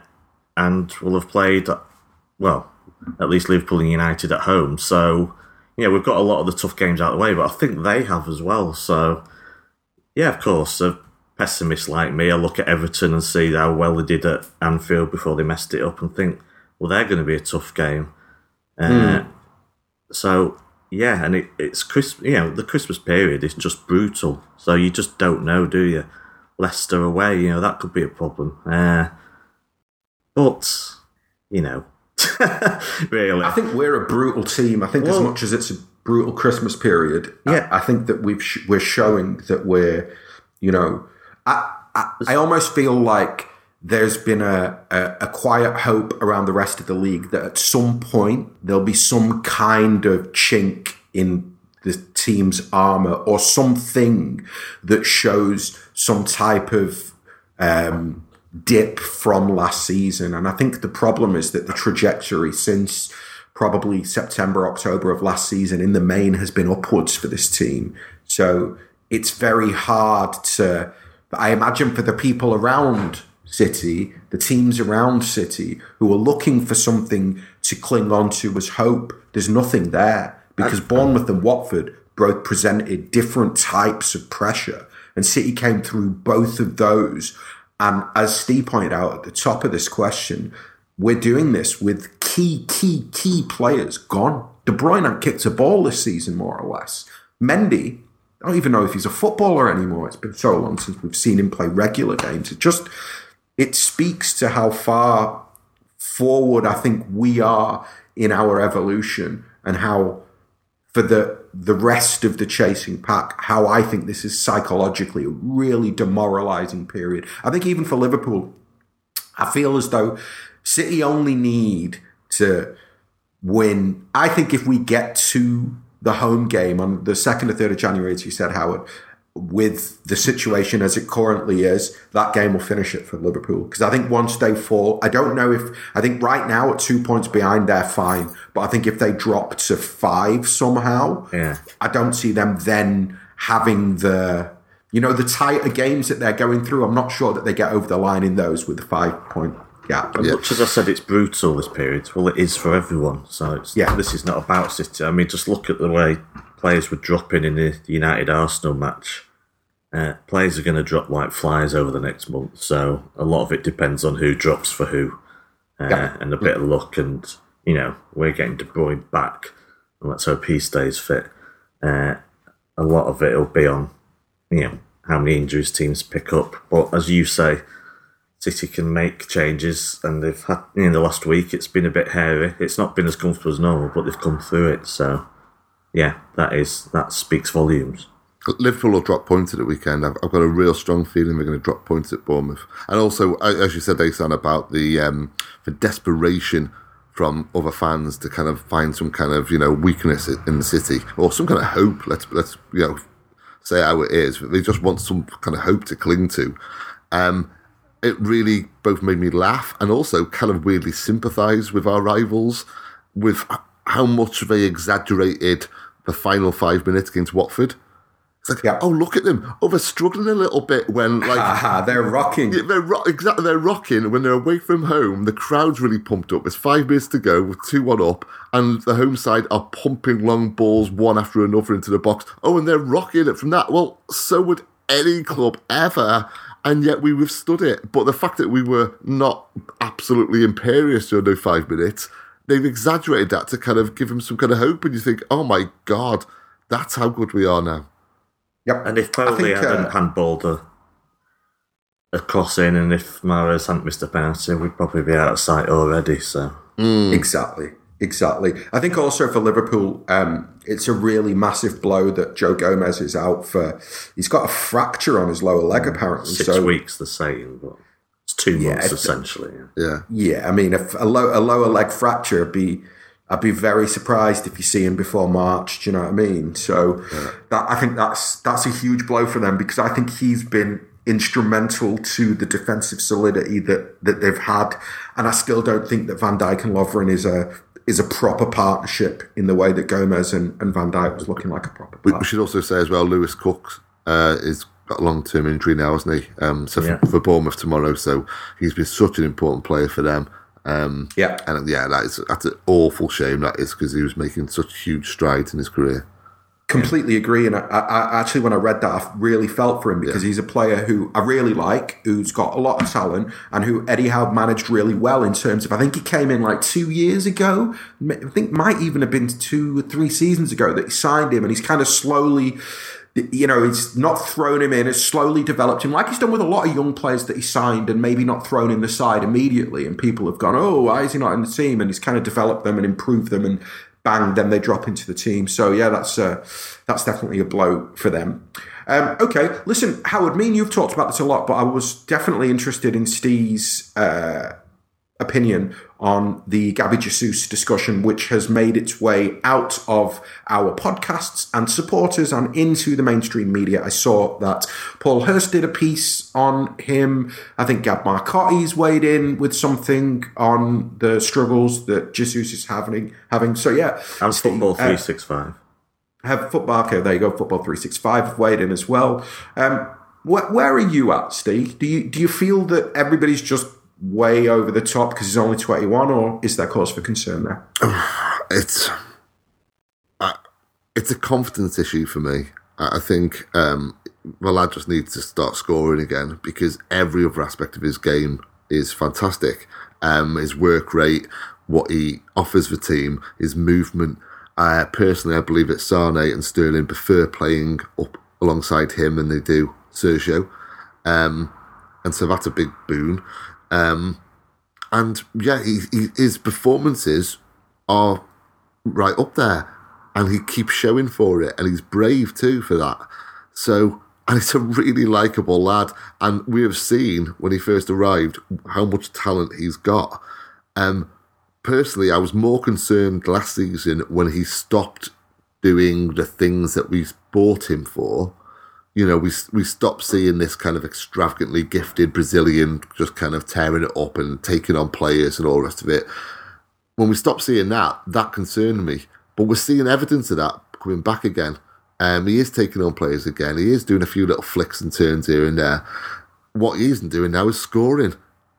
and we'll have played, well, at least Liverpool and United at home. So, yeah, we've got a lot of the tough games out of the way, but I think they have as well. So, yeah, of course, a pessimist like me, I look at Everton and see how well they did at Anfield before they messed it up and think, well, they're going to be a tough game. Uh, So, yeah, and it, it's Christmas, you know, the Christmas period is just brutal. So you just don't know, do you? Leicester away, you know, that could be a problem. Uh, but, you know, really. I think we're a brutal team. I think as much as it's a brutal Christmas period, Yeah. I, I think that we've sh- we're showing that we're, you know, I I, I almost feel like there's been a, a a quiet hope around the rest of the league that at some point there'll be some kind of chink in the team's armor or something that shows some type of um, dip from last season. And I think the problem is that the trajectory since probably September, October of last season in the main has been upwards for this team. So it's very hard to, I imagine for the people around City, the teams around City who are looking for something to cling on to as hope, there's nothing there because Bournemouth and Watford both presented different types of pressure, and City came through both of those. And as Steve pointed out at the top of this question, we're doing this with key, key, key players gone. De Bruyne hadn't kicked a ball this season, more or less. Mendy, I don't even know if he's a footballer anymore. It's been so long since we've seen him play regular games. It just it speaks to how far forward I think we are in our evolution and how for the the rest of the chasing pack, how I think this is psychologically a really demoralizing period. I think even for Liverpool, I feel as though City only need to win. I think if we get to the home game on the second or third of January, as you said, Howard, with the situation as it currently is, that game will finish it for Liverpool. Because I think once they fall, I don't know if, I think right now at two points behind, they're fine. But I think if they drop to five somehow, Yeah. I don't see them then having the, you know, the tighter games that they're going through. I'm not sure that they get over the line in those with the five point gap. As much as I said it's brutal this period, well, it is for everyone. So it's, Yeah. this is not about City. I mean, just look at the way players were dropping in the United Arsenal match. Uh, players are going to drop like flies over the next month. So a lot of it depends on who drops for who, uh, Yeah. and a bit of luck. And you know, we're getting De Bruyne back, and let's hope he stays fit. Uh, a lot of it will be on, you know, how many injuries teams pick up. But as you say, City can make changes, and they've had in the last week. It's been a bit hairy. It's not been as comfortable as normal, but they've come through it. So, yeah, that is that speaks volumes. Liverpool will drop points at the weekend. I've, I've got a real strong feeling they're going to drop points at Bournemouth. And also, as you said, Asan, about the um, the desperation from other fans to kind of find some kind of you know weakness in the city or some kind of hope. Let's let's you know say how it is. They just want some kind of hope to cling to. Um, it really both made me laugh and also kind of weirdly sympathise with our rivals with how much they exaggerated the final five minutes against Watford. It's like, Yeah. oh, look at them. Oh, they're struggling a little bit when, like, Aha, they're rocking. yeah, they're ro- exactly they're rocking when they're away from home. The crowd's really pumped up. There's five minutes to go with two one up, and the home side are pumping long balls one after another into the box. Oh, and they're rocking it from that. Well, so would any club ever, and yet we withstood it. But the fact that we were not absolutely imperious during those five minutes, they've exaggerated that to kind of give them some kind of hope. And you think, oh my god, that's how good we are now. Yep. And if I Bowley think, hadn't uh, handballed a, a cross in, and if Mahrez hadn't missed a penalty, we'd probably be out of sight already. So Exactly. Exactly. I think also for Liverpool, um, it's a really massive blow that Joe Gomez is out for. He's got a fracture on his lower leg, apparently. six so weeks, the saying, but it's two Yeah, months it's- essentially. Yeah. yeah, I mean, if a, low, a lower leg fracture, would be I'd be very surprised if you see him before March. Do you know what I mean? So that I think that's that's a huge blow for them because I think he's been instrumental to the defensive solidity that that they've had, and I still don't think that Van Dijk and Lovren is a is a proper partnership in the way that Gomez and, and Van Dijk was looking like a proper We, partnership. we should also say as well, Lewis Cook uh, is got a long term injury now, hasn't he? Um, so Yeah. for, for Bournemouth tomorrow, so he's been such an important player for them. Um, Yeah. and yeah, that is that's an awful shame. That is because he was making such huge strides in his career. Completely agree, and I, I I- actually, when I read that, I really felt for him because he's a player who I really like, who's got a lot of talent, and who Eddie Howe managed really well in terms of. I think he came in like two years ago. I think might even have been two or three seasons ago that he signed him, and he's kind of slowly. You know, he's not thrown him in, has slowly developed him, like he's done with a lot of young players that he signed and maybe not thrown in the side immediately. And people have gone, oh, why is he not in the team? And he's kind of developed them and improved them and bang, then they drop into the team. So yeah, that's uh, that's definitely a blow for them. Um, okay, listen, Howard, me and you've talked about this a lot, but I was definitely interested in Steve's uh, opinion on the Gabby Jesus discussion, which has made its way out of our podcasts and supporters and into the mainstream media. I saw that Paul Hurst did a piece on him. I think Gab Marcotti's weighed in with something on the struggles that Jesus is having. Having so yeah, And football uh, three six five. have football. Okay, there you go. Football three six five weighed in as well. Um, wh- where are you at, Steve? Do you do you feel that everybody's just way over the top because he's only twenty one, or is there cause for concern there? It's uh, it's a confidence issue for me. I I think um, the lad just needs to start scoring again because every other aspect of his game is fantastic. Um, his work rate, what he offers the team, his movement. Uh, personally, I believe that Sane and Sterling prefer playing up alongside him than they do Sergio. Um, and so that's a big boon. Um, and yeah, he, he, his performances are right up there, and he keeps showing for it, and he's brave too for that. So, and he's a really likable lad, and we have seen when he first arrived how much talent he's got. Um, personally, I was more concerned last season when he stopped doing the things that we bought him for. You know, we we stopped seeing this kind of extravagantly gifted Brazilian just kind of tearing it up and taking on players and all the rest of it when we stopped seeing that, that concerned me. But we're seeing evidence of that coming back again. Um, he is taking on players again. He is doing a few little flicks and turns here and there. What he isn't doing now is scoring.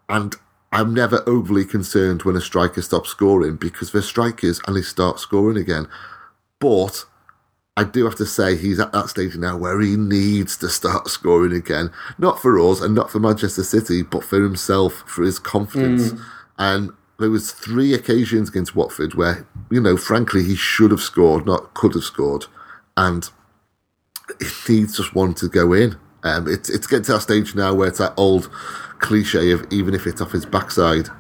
And I'm never overly concerned when a striker stops scoring because they're strikers and they start scoring again. But I do have to say he's at that stage now where he needs to start scoring again. Not for us and not for Manchester City, but for himself, for his confidence. And there was three occasions against Watford where, you know, frankly, he should have scored, not could have scored, and it needs just one to go in. Um, it's it's getting to that stage now where it's that old cliche of even if it's off his backside.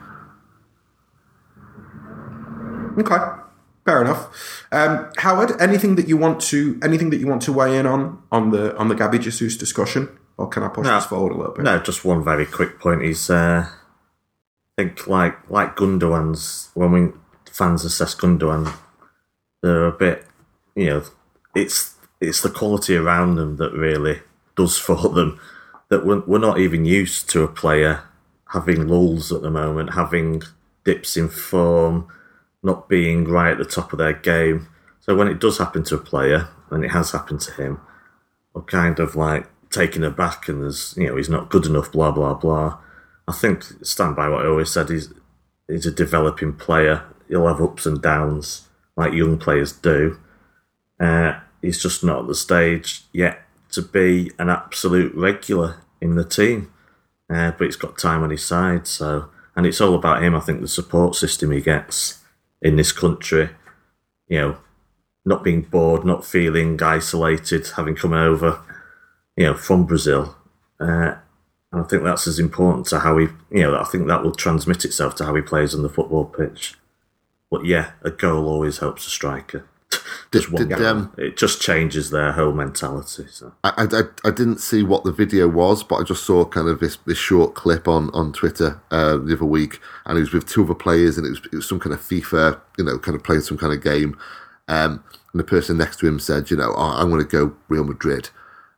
Okay, fair enough. Um, Howard, anything that you want to anything that you want to weigh in on on the on the Gabby Jesus discussion, or can I push No. this forward a little bit? No, just one very quick point. Is uh, I think like like Gundogan's when we fans assess Gundogan, they're a bit, you know, it's it's the quality around them that really does for them. That we're, we're not even used to a player having lulls at the moment, having dips in form, not being right at the top of their game. So when it does happen to a player, and it has happened to him, we're kind of like taken aback and there's you know he's not good enough blah blah blah i think stand by what i always said he's he's a developing player. He'll have ups and downs like young players do. Uh, he's just not at the stage yet to be an absolute regular in the team. Uh, but he's got time on his side so and it's all about him. I think the support system he gets in this country you know not being bored not feeling isolated having come over you know, from Brazil. Uh, and I think that's as important to how he, you know, I think that will transmit itself to how he plays on the football pitch. But yeah, a goal always helps a striker. Just one did, goal. um, it just changes their whole mentality. So. I, I, I didn't see what the video was, but I just saw kind of this, this short clip on, on Twitter uh, the other week, and it was with two other players, and it was, it was some kind of FIFA, you know, kind of playing some kind of game. Um, and the person next to him said, you know, oh, I'm going to go Real Madrid.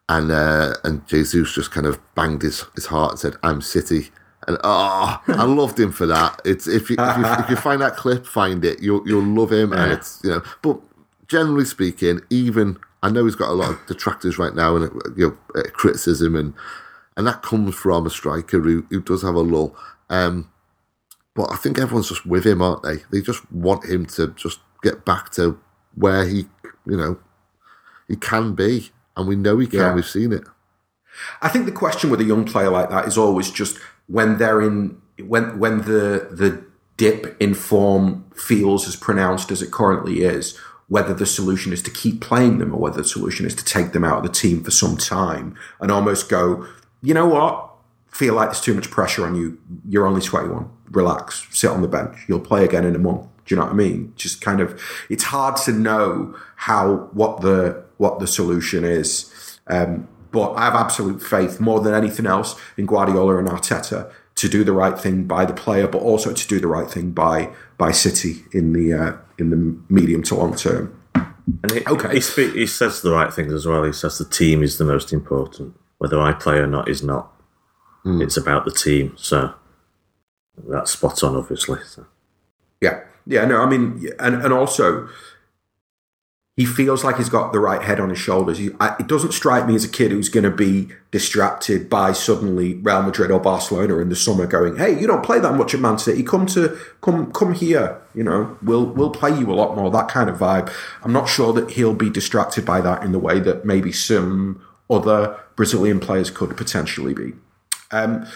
And uh, and Jesus just kind of banged his, his heart and said, I'm City. And oh, I loved him for that. It's if you, if you if you find that clip, find it. You'll you'll love him, and it's you know. But generally speaking, even I know he's got a lot of detractors right now and you know uh, criticism and and that comes from a striker who, who does have a lull. Um, but I think everyone's just with him, aren't they? They just want him to just get back to where he, you know, he can be, and we know he can. Yeah. We've seen it. I think the question with a young player like that is always just when they're in when when the the dip in form feels as pronounced as it currently is, whether the solution is to keep playing them or whether the solution is to take them out of the team for some time and almost go, you know what? Feel like there's too much pressure on you. You're only 21. Relax. Sit on the bench. You'll play again in a month. Do you know what I mean? Just kind of, it's hard to know how what the what the solution is. Um, but I have absolute faith more than anything else in Guardiola and Arteta to do the right thing by the player, but also to do the right thing by by City in the uh, in the medium to long term. And he, Okay. he, spe- he says the right things as well. He says the team is the most important. Whether I play or not is not. It's about the team. So that's spot on, obviously. So. Yeah, yeah. No, I mean, and and also he feels like he's got the right head on his shoulders. He, I, it doesn't strike me as a kid who's going to be distracted by suddenly Real Madrid or Barcelona in the summer going, "Hey, you don't play that much at Man City. Come to come come here. You know, we'll we'll play you a lot more." That kind of vibe. I'm not sure that he'll be distracted by that in the way that maybe some other Brazilian players could potentially be. Um,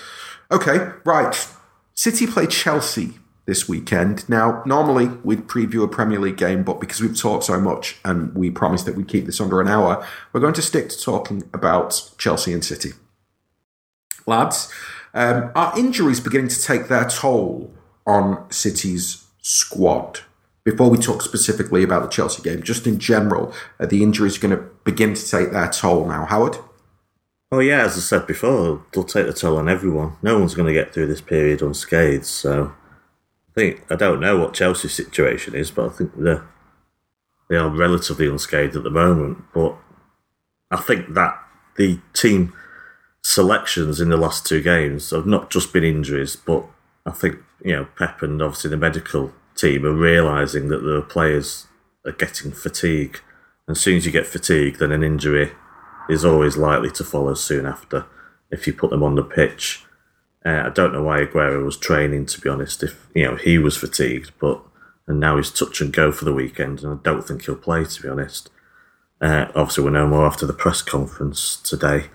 okay, right. City play Chelsea this weekend. Now, normally we'd preview a Premier League game, but because we've talked so much and we promised that we'd keep this under an hour, we're going to stick to talking about Chelsea and City. Lads, um, are injuries beginning to take their toll on City's squad? Before we talk specifically about the Chelsea game, just in general, are the injuries going to begin to take their toll now? Howard? Well, yeah, as I said before, they'll take the toll on everyone. No one's going to get through this period unscathed, so I think I don't know what Chelsea's situation is, but I think they they are relatively unscathed at the moment. But I think that the team selections in the last two games have not just been injuries, but I think you know Pep and obviously the medical team are realizing that the players are getting fatigue, and as soon as you get fatigue, then an injury is always likely to follow soon after if you put them on the pitch. Uh, I don't know why Aguero was training, to be honest. If you know he was fatigued, but and now he's touch and go for the weekend, and I don't think he'll play, to be honest. Uh, obviously, we'll know more after the press conference today.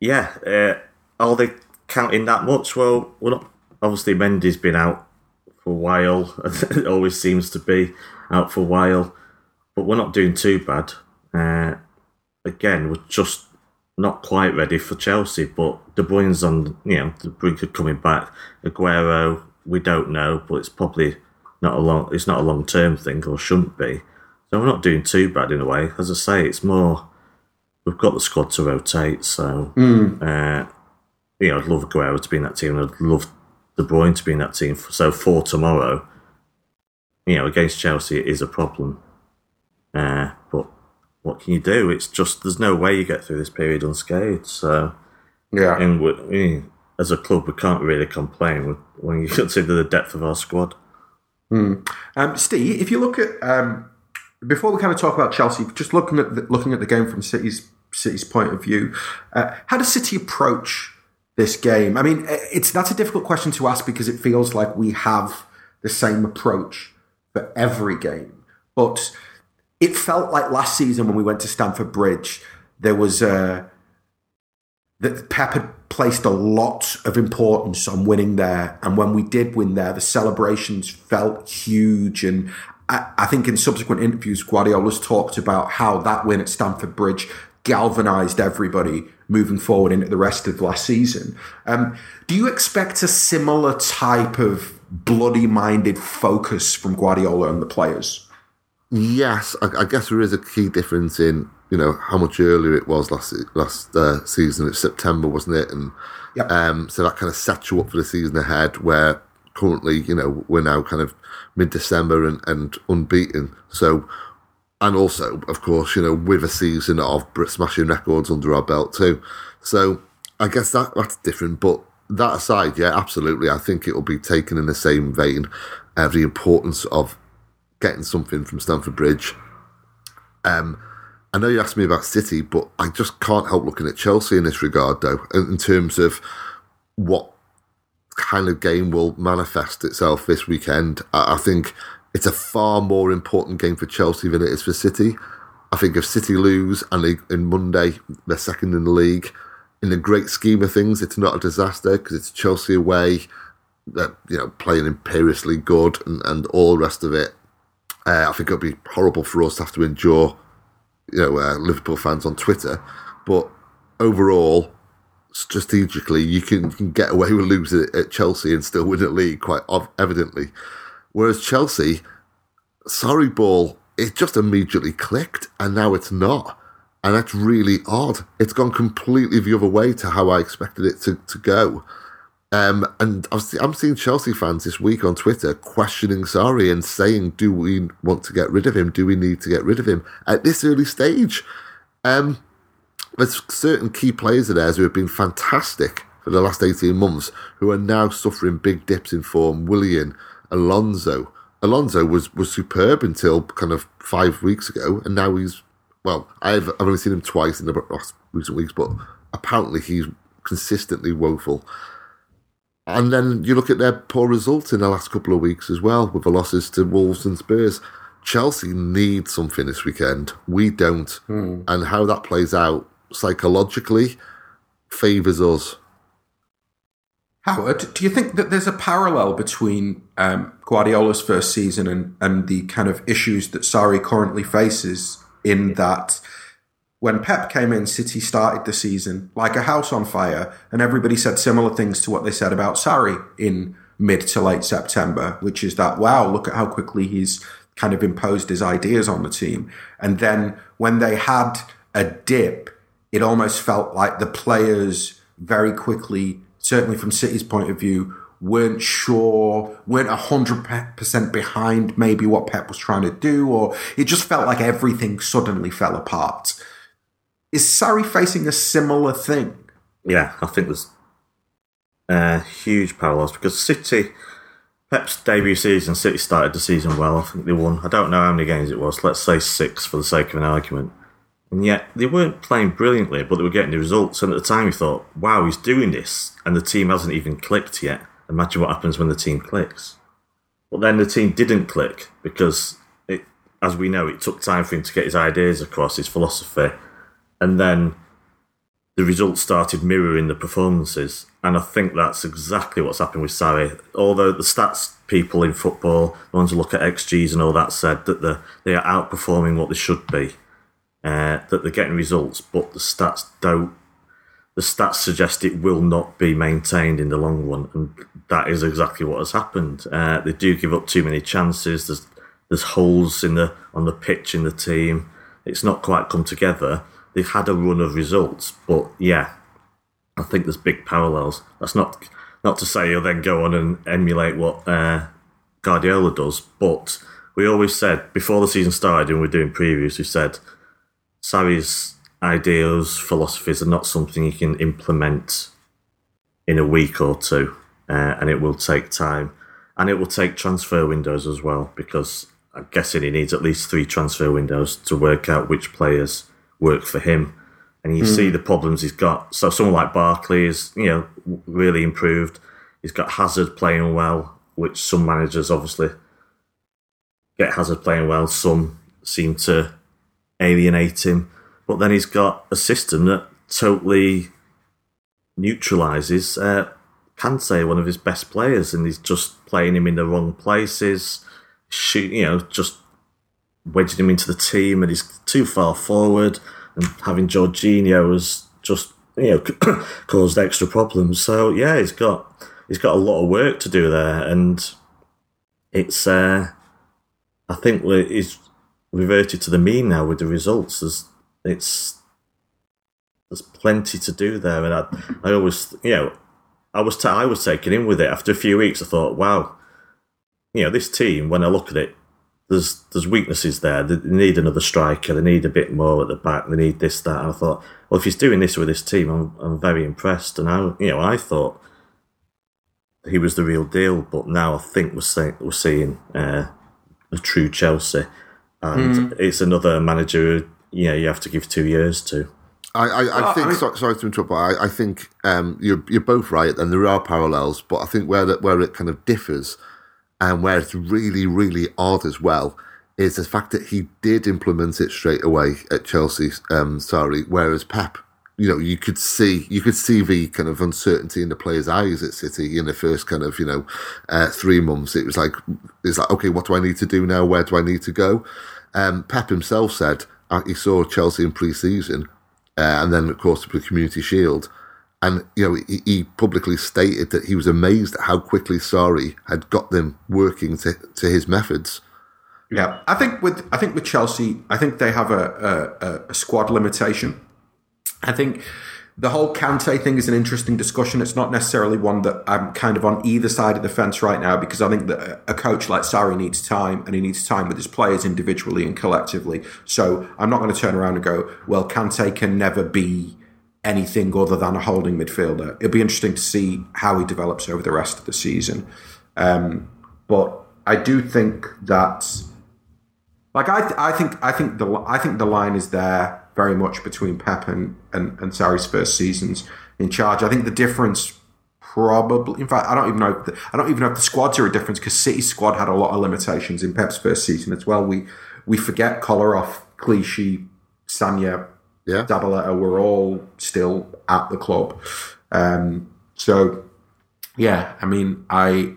Yeah, uh, are they counting that much? Well, we're not. Obviously, Mendy's been out for a while. it always seems to be out for a while, but we're not doing too bad. Uh, again, we're just not quite ready for Chelsea, but De Bruyne's on, you know, the brink of coming back. Aguero, we don't know, but it's probably not a long, it's not a long term thing, or shouldn't be. So we're not doing too bad in a way. As I say, it's more we've got the squad to rotate. So, Mm. uh, you know, I'd love Aguero to be in that team, and I'd love De Bruyne to be in that team. So for tomorrow, you know, against Chelsea, it is a problem. Uh, but what can you do? It's just there's no way you get through this period unscathed. So, Yeah. and we, as a club, we can't really complain when you consider the depth of our squad. Um, Steve, if you look at um, before we kind of talk about Chelsea, just looking at the, looking at the game from City's City's point of view, uh, how does City approach this game? I mean, it's that's a difficult question to ask because it feels like we have the same approach for every game, but it felt like last season when we went to Stamford Bridge, there was a that Pep had placed a lot of importance on winning there. And when we did win there, the celebrations felt huge. And I, I think in subsequent interviews, Guardiola's talked about how that win at Stamford Bridge galvanized everybody moving forward into the rest of last season. Um, do you expect a similar type of bloody minded focus from Guardiola and the players? Yes, I, I guess there is a key difference in you know how much earlier it was last last uh, season. It's September, wasn't it? And Yep. um, so that kind of sets you up for the season ahead. Where currently, you know, we're now kind of mid December and, and unbeaten. So, and also, of course, you know, with a season of smashing records under our belt too. So, I guess that that's different. But that aside, yeah, absolutely, I think it will be taken in the same vein. Uh, the importance of getting something from Stamford Bridge. Um, I know you asked me about City, but I just can't help looking at Chelsea in this regard, though, in terms of what kind of game will manifest itself this weekend. I, think it's a far more important game for Chelsea than it is for City. I think if City lose and they, in Monday they're second in the league, in the great scheme of things, it's not a disaster because it's Chelsea away. They're you know playing imperiously good and, and all the rest of it. Uh, I think it'll be horrible for us to have to endure, you know, uh, Liverpool fans on Twitter. But overall, strategically, you can, can get away with losing it at Chelsea and still win the league quite evidently. Whereas Chelsea, Sarriball, it just immediately clicked and now it's not. And that's really odd. It's gone completely the other way to how I expected it to, to go. Um, and I've I'm seeing Chelsea fans this week on Twitter questioning Sarri and saying, "Do we want to get rid of him? Do we need to get rid of him at this early stage?" Um, there's certain key players of theirs who have been fantastic for the last 18 months who are now suffering big dips in form. Willian, Alonso, Alonso was was superb until kind of five weeks ago, and now he's well. I've I've only seen him twice in the last recent weeks, but apparently he's consistently woeful. And then you look at their poor results in the last couple of weeks as well, with the losses to Wolves and Spurs. Chelsea need something this weekend. We don't. Hmm. And how that plays out psychologically favours us. Howard, do you think that there's a parallel between um, Guardiola's first season and, and the kind of issues that Sarri currently faces in that when Pep came in, City started the season like a house on fire, and everybody said similar things to what they said about Sarri in mid to late September, which is that, wow, look at how quickly he's kind of imposed his ideas on the team. And then when they had a dip, it almost felt like the players very quickly, certainly from City's point of view, weren't sure, weren't 100% behind maybe what Pep was trying to do, or it just felt like everything suddenly fell apart. Is Sarri facing a similar thing? Yeah, I think there's uh, huge parallels because City, Pep's debut season, City started the season well. I think they won, I don't know how many games it was, let's say six for the sake of an argument. And yet they weren't playing brilliantly, but they were getting the results. And at the time, we thought, wow, he's doing this. And the team hasn't even clicked yet. Imagine what happens when the team clicks. But then the team didn't click because, it, as we know, it took time for him to get his ideas across, his philosophy. And then the results started mirroring the performances. And I think that's exactly what's happened with Sarri. Although the stats people in football, the ones who look at XGs and all that, said that the, they are outperforming what they should be uh, that they're getting results, but the stats don't. The stats suggest it will not be maintained in the long run, and that is exactly what has happened. Uh, they do give up too many chances. There's there's holes in the on the pitch in the team. It's not quite come together. They've had a run of results, but yeah, I think there's big parallels. That's not not to say you'll then go on and emulate what uh, Guardiola does, but we always said before the season started and we we're doing previews, we said Sarri's ideas, philosophies are not something you can implement in a week or two, uh, and it will take time. And it will take transfer windows as well, because I'm guessing he needs at least three transfer windows to work out which players work for him. And you mm. see the problems he's got. So someone like Barkley is, you know, really improved. He's got Hazard playing well, which some managers obviously get Hazard playing well. Some seem to alienate him. But then he's got a system that totally neutralizes uh, Kante, one of his best players, and he's just playing him in the wrong places, shoot, you know, just wedging him into the team, and he's too far forward, and having Jorginho has just you know caused extra problems. So yeah, he's got he's got a lot of work to do there, and it's uh, I think he's reverted to the mean now with the results. There's it's there's plenty to do there, and I I always you know I was t- I was taken in with it after a few weeks. I thought, wow, you know this team. When I look at it, there's there's weaknesses there. They need another striker. They need a bit more at the back. They need this that. And I thought, well, if he's doing this with this team, I'm I'm very impressed. And I you know I thought he was the real deal, but now I think we're seeing we're seeing uh, a true Chelsea and mm. it's another manager who, you know you have to give two years to. I, I, I think. I mean, sorry, sorry to interrupt, but I, I think um, you're you're both right, and there are parallels. But I think where that where it kind of differs, and where it's really really odd as well, is the fact that he did implement it straight away at Chelsea. Um, sorry, whereas Pep, you know, you could see you could see the kind of uncertainty in the players' eyes at City in the first kind of you know uh, three months. It was like it's like okay, what do I need to do now? Where do I need to go? Um, Pep himself said uh, he saw Chelsea in pre-season, uh, and then of course the Community Shield, and you know he, he, publicly stated that he was amazed at how quickly Sarri had got them working to, to his methods. Yeah, I think with I think with Chelsea, I think they have a, a, a squad limitation. I think the whole Kante thing is an interesting discussion. It's not necessarily one that I'm kind of on either side of the fence right now because I think that a coach like Sarri needs time and he needs time with his players individually and collectively. So I'm not going to turn around and go, well, Kante can never be anything other than a holding midfielder. It'll be interesting to see how he develops over the rest of the season. Um, but I do think that, like, I, I think, I think the, I think the line is there very much between Pep and, and, and Sarri's first seasons in charge. I think the difference probably, in fact, I don't even know. The, I don't even know if the squads are a difference because City's squad had a lot of limitations in Pep's first season as well. We we forget Kolarov, Clichy, Sagna, Yeah. Zabaleta were all still at the club. Um, so, yeah, I mean, I,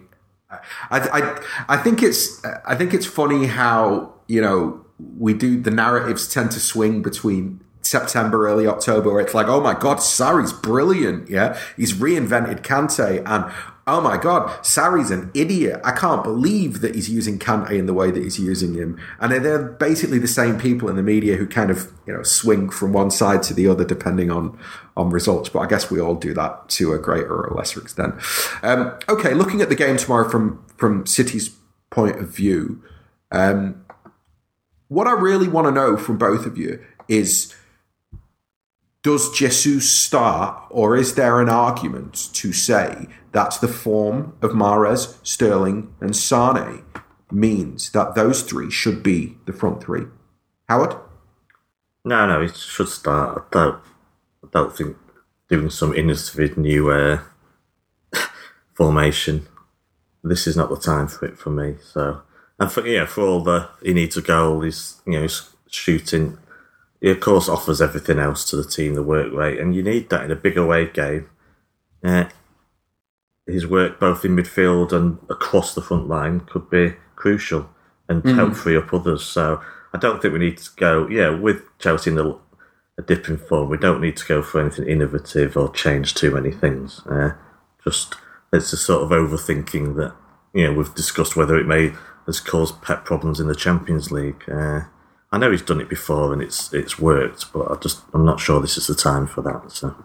I, I, I think it's, I think it's funny how you know we do the narratives tend to swing between September, early October, where it's like, oh my god, Sarri's brilliant, yeah, he's reinvented Kante, and oh my god, Sarri's an idiot. I can't believe that he's using Kante in the way that he's using him, and they're basically the same people in the media who kind of you know swing from one side to the other depending on on results. But I guess we all do that to a greater or lesser extent. Um, okay, looking at the game tomorrow from from City's point of view. Um, what I really want to know from both of you is does Jesus start, or is there an argument to say that the form of Mahrez, Sterling, and Sane means that those three should be the front three? Howard? No, no, he should start. I don't, I don't think doing some innovative new uh, formation. This is not the time for it for me. So, and for yeah, for all the he needs a goal. He's you know he's shooting. He of course offers everything else to the team, the work rate, and you need that in a big away game. Uh, his work both in midfield and across the front line could be crucial and help free up others. So I don't think we need to go. Yeah, with Chelsea in the, a dip in form, we don't need to go for anything innovative or change too many things. Uh, just it's a sort of overthinking that you know we've discussed whether it may has caused Pep problems in the Champions League. Uh, I know he's done it before and it's it's worked, but I just I'm not sure this is the time for that. So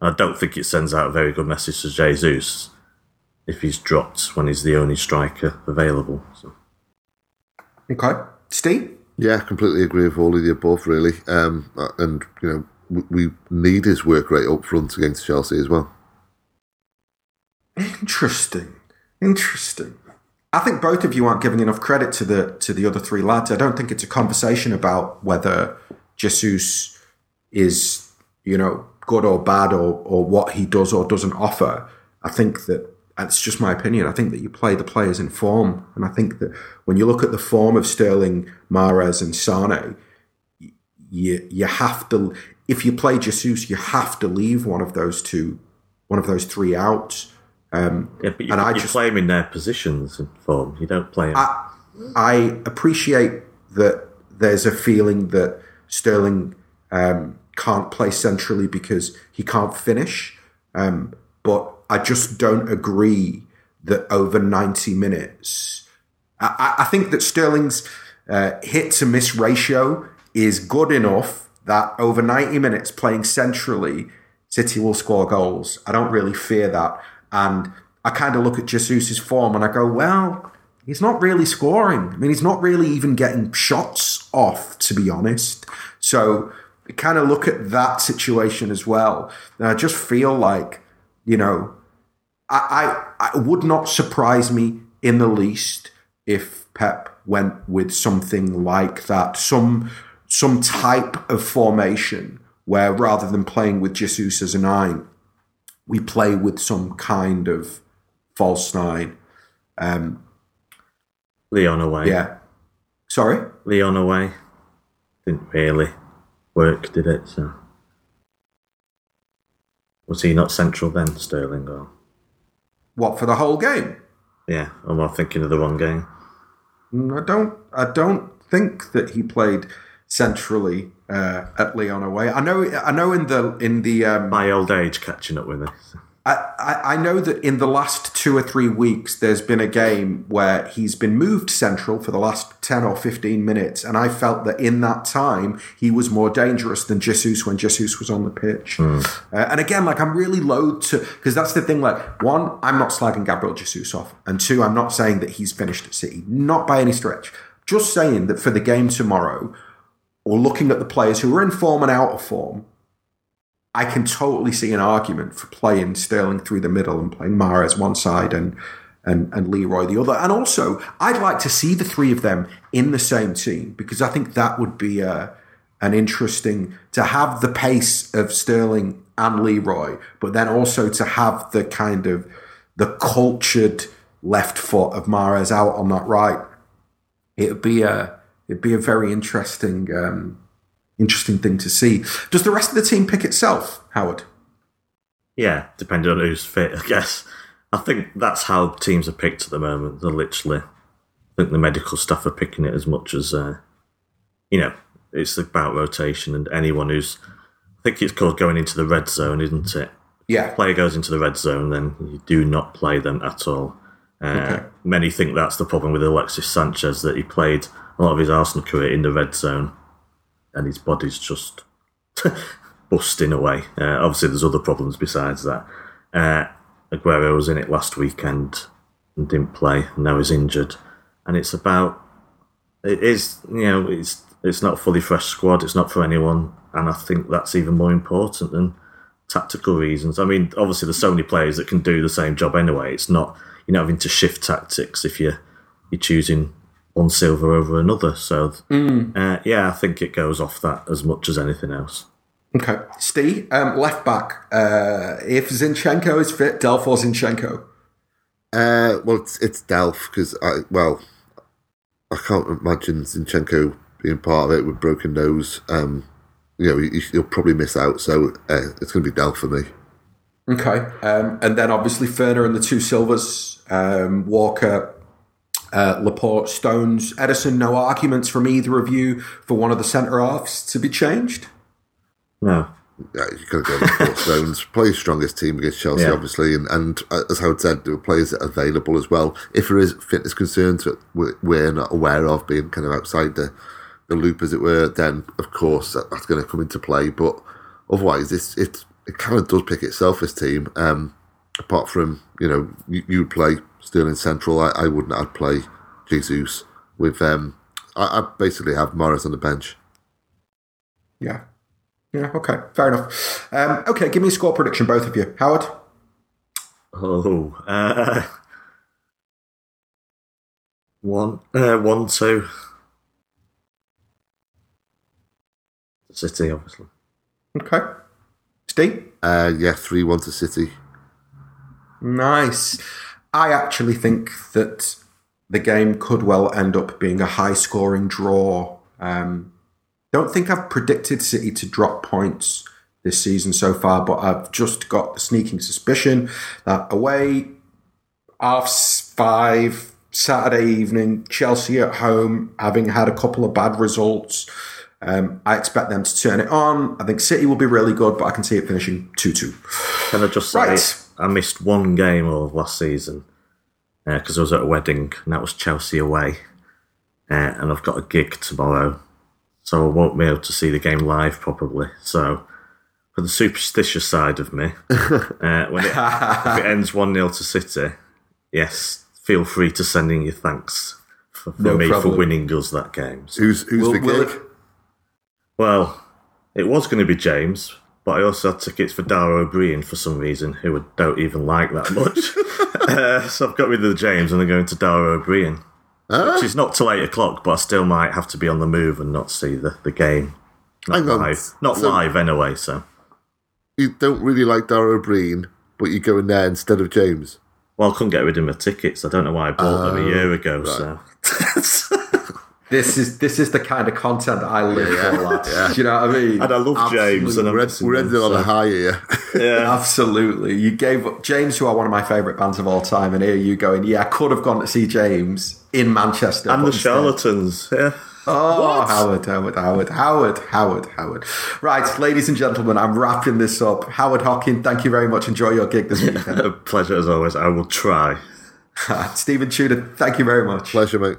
I don't think it sends out a very good message to Jesus if he's dropped when he's the only striker available. So. Okay. Steve? Yeah, completely agree with all of the above, really. Um, and, you know, we, we need his work rate up front against Chelsea as well. Interesting. Interesting. I think both of you aren't giving enough credit to the to the other three lads. I don't think it's a conversation about whether Jesus is, you know, good or bad or or what he does or doesn't offer. I think that it's just my opinion. I think that you play the players in form, and I think that when you look at the form of Sterling, Mahrez, and Sane, you you have to if you play Jesus, you have to leave one of those two, one of those three out. Um, Yeah, but you, And I you just- play him in their positions in form. You don't play him. I appreciate that there's a feeling that Sterling um, can't play centrally because he can't finish. Um, but I just don't agree that over 90 minutes, I, I I think that Sterling's uh, hit to miss ratio is good enough that over 90 minutes playing centrally, City will score goals. I don't really fear that. And I kind of look at Jesus' form and I go, well, he's not really scoring. I mean, he's not really even getting shots off, to be honest. So I kind of look at that situation as well. And I just feel like, you know, I, I, it would not surprise me in the least if Pep went with something like that, some some type of formation where rather than playing with Jesus as a nine, we play with some kind of false nine. Um, Lyon away. yeah. Sorry? Lyon away. Didn't really work, did it? So was he not central then, Sterling? Or What for the whole game? yeah, I'm thinking of the wrong game? Mm, I don't. I don't think that he played centrally uh, at Lyon away. I know. I know in the in the um, My old age catching up with. So. I, I I know that in the last two or three weeks, there's been a game where he's been moved central for the last 10 or 15 minutes. And I felt that in that time, he was more dangerous than Jesus when Jesus was on the pitch. Uh, and again, like, I'm really loath to, because that's the thing, like, one, I'm not slagging Gabriel Jesus off. And two, I'm not saying that he's finished at City. Not by any stretch. Just saying that for the game tomorrow, or looking at the players who are in form and out of form, I can totally see an argument for playing Sterling through the middle and playing Mahrez one side and and, and Leroy the other. And also, I'd like to see the three of them in the same team because I think that would be a, an interesting to have the pace of Sterling and Leroy, but then also to have the kind of the cultured left foot of Mahrez out on that right. It'd be a it'd be a very interesting um, interesting thing to see. Does the rest of the team pick itself, Howard? Yeah, depending on who's fit, I guess. I think that's how teams are picked at the moment. They're literally, I think the medical staff are picking it as much as, uh, you know, it's about rotation and anyone who's, I think it's called going into the red zone, isn't it? Yeah. Player goes into the red zone, then you do not play them at all. Uh, okay. Many think that's the problem with Alexis Sanchez that he played a lot of his Arsenal career in the red zone, and his body's just busting away. Uh, obviously, there's other problems besides that. Uh, Aguero was in it last weekend and didn't play. And now he's injured, and it's about it is you know it's it's not a fully fresh squad. It's not for anyone, and I think that's even more important than tactical reasons. I mean, obviously, there's so many players that can do the same job anyway. It's not you're not having to shift tactics if you're you're choosing one Silva over another. So mm. uh, yeah, I think it goes off that as much as anything else. Okay, Steve, um, left back. Uh, if Zinchenko is fit, Delph or Zinchenko? Uh, well, it's, it's Delph because I well, I can't imagine Zinchenko being part of it with broken nose. Um, you know, he, will probably miss out, so uh, it's going to be Delph for me. Okay, um, and then obviously Ferner and the two Silvas, um, Walker, uh, Laporte, Stones, Ederson, No arguments from either of you for one of the centre halves to be changed. No. Yeah, you got to go with stones. Play strongest team against Chelsea, yeah. obviously, and, and uh, as Howard said, there are players available as well. If there is fitness concerns that we're not aware of, being kind of outside the, the loop, as it were, then of course that, that's going to come into play. But otherwise, it's, it it kind of does pick itself as team. Um, apart from you know you, you play Sterling Central, I, I wouldn't. I'd play Jesus with um. I, I basically have Mahrez on the bench. Yeah, yeah, okay, fair enough. Um, okay, give me a score prediction, both of you. Howard? Oh, uh, one, uh, one, two. City, obviously. Okay. Steve? Uh, yeah, 3 1 to City. Nice. I actually think that the game could well end up being a high scoring draw. Um, don't think I've predicted City to drop points this season so far, but I've just got the sneaking suspicion that away, half five, Saturday evening, Chelsea at home, having had a couple of bad results. Um, I expect them to turn it on. I think City will be really good, but I can see it finishing 2 2. Can I just say, right. I missed one game of last season because uh, I was at a wedding, and that was Chelsea away. Uh, and I've got a gig tomorrow so I won't be able to see the game live probably. So for the superstitious side of me, uh, when it, if it ends one 0 to City, yes, feel free to send in your thanks for, for no me problem. for winning us that game. So, who's who's will, the gig? Well, it was going to be James, but I also had tickets for Dara Ó Briain for some reason, who I don't even like that much. uh, so I've got rid of the James and I'm going to Dara Ó Briain. Huh? Which is not till eight o'clock, but I still might have to be on the move and not see the, the game. Not live. Not so live anyway, so. You don't really like Dara Ó Briain, but you go in there instead of James? Well, I couldn't get rid of my tickets. I don't know why I bought them a year oh, ago, right. so. this is this is the kind of content I live yeah, for, lads. Yeah. Do you know what I mean? And I love Absolutely. James. And we're, we're ending on a high here. yeah, absolutely. You gave James, who are one of my favourite bands of all time, and here you going, yeah, I could have gone to see James in Manchester. And the Charlatans, yeah. Oh, what? Howard, Howard, Howard, Howard, Howard, Howard. Right, ladies and gentlemen, I'm wrapping this up. Howard Hockin, thank you very much. Enjoy your gig this weekend. Pleasure as always. I will try. Stephen Tudor, thank you very much. Pleasure, mate.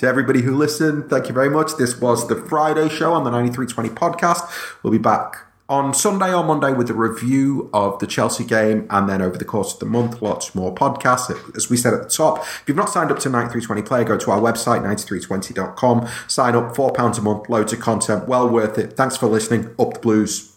To everybody who listened, thank you very much. This was the Friday show on the 9320 podcast. We'll be back on Sunday or Monday with a review of the Chelsea game, and then over the course of the month, lots more podcasts. As we said at the top, if you've not signed up to 9320 Player, go to our website, 9320.com. Sign up, £4 a month, loads of content, well worth it. Thanks for listening. Up the Blues.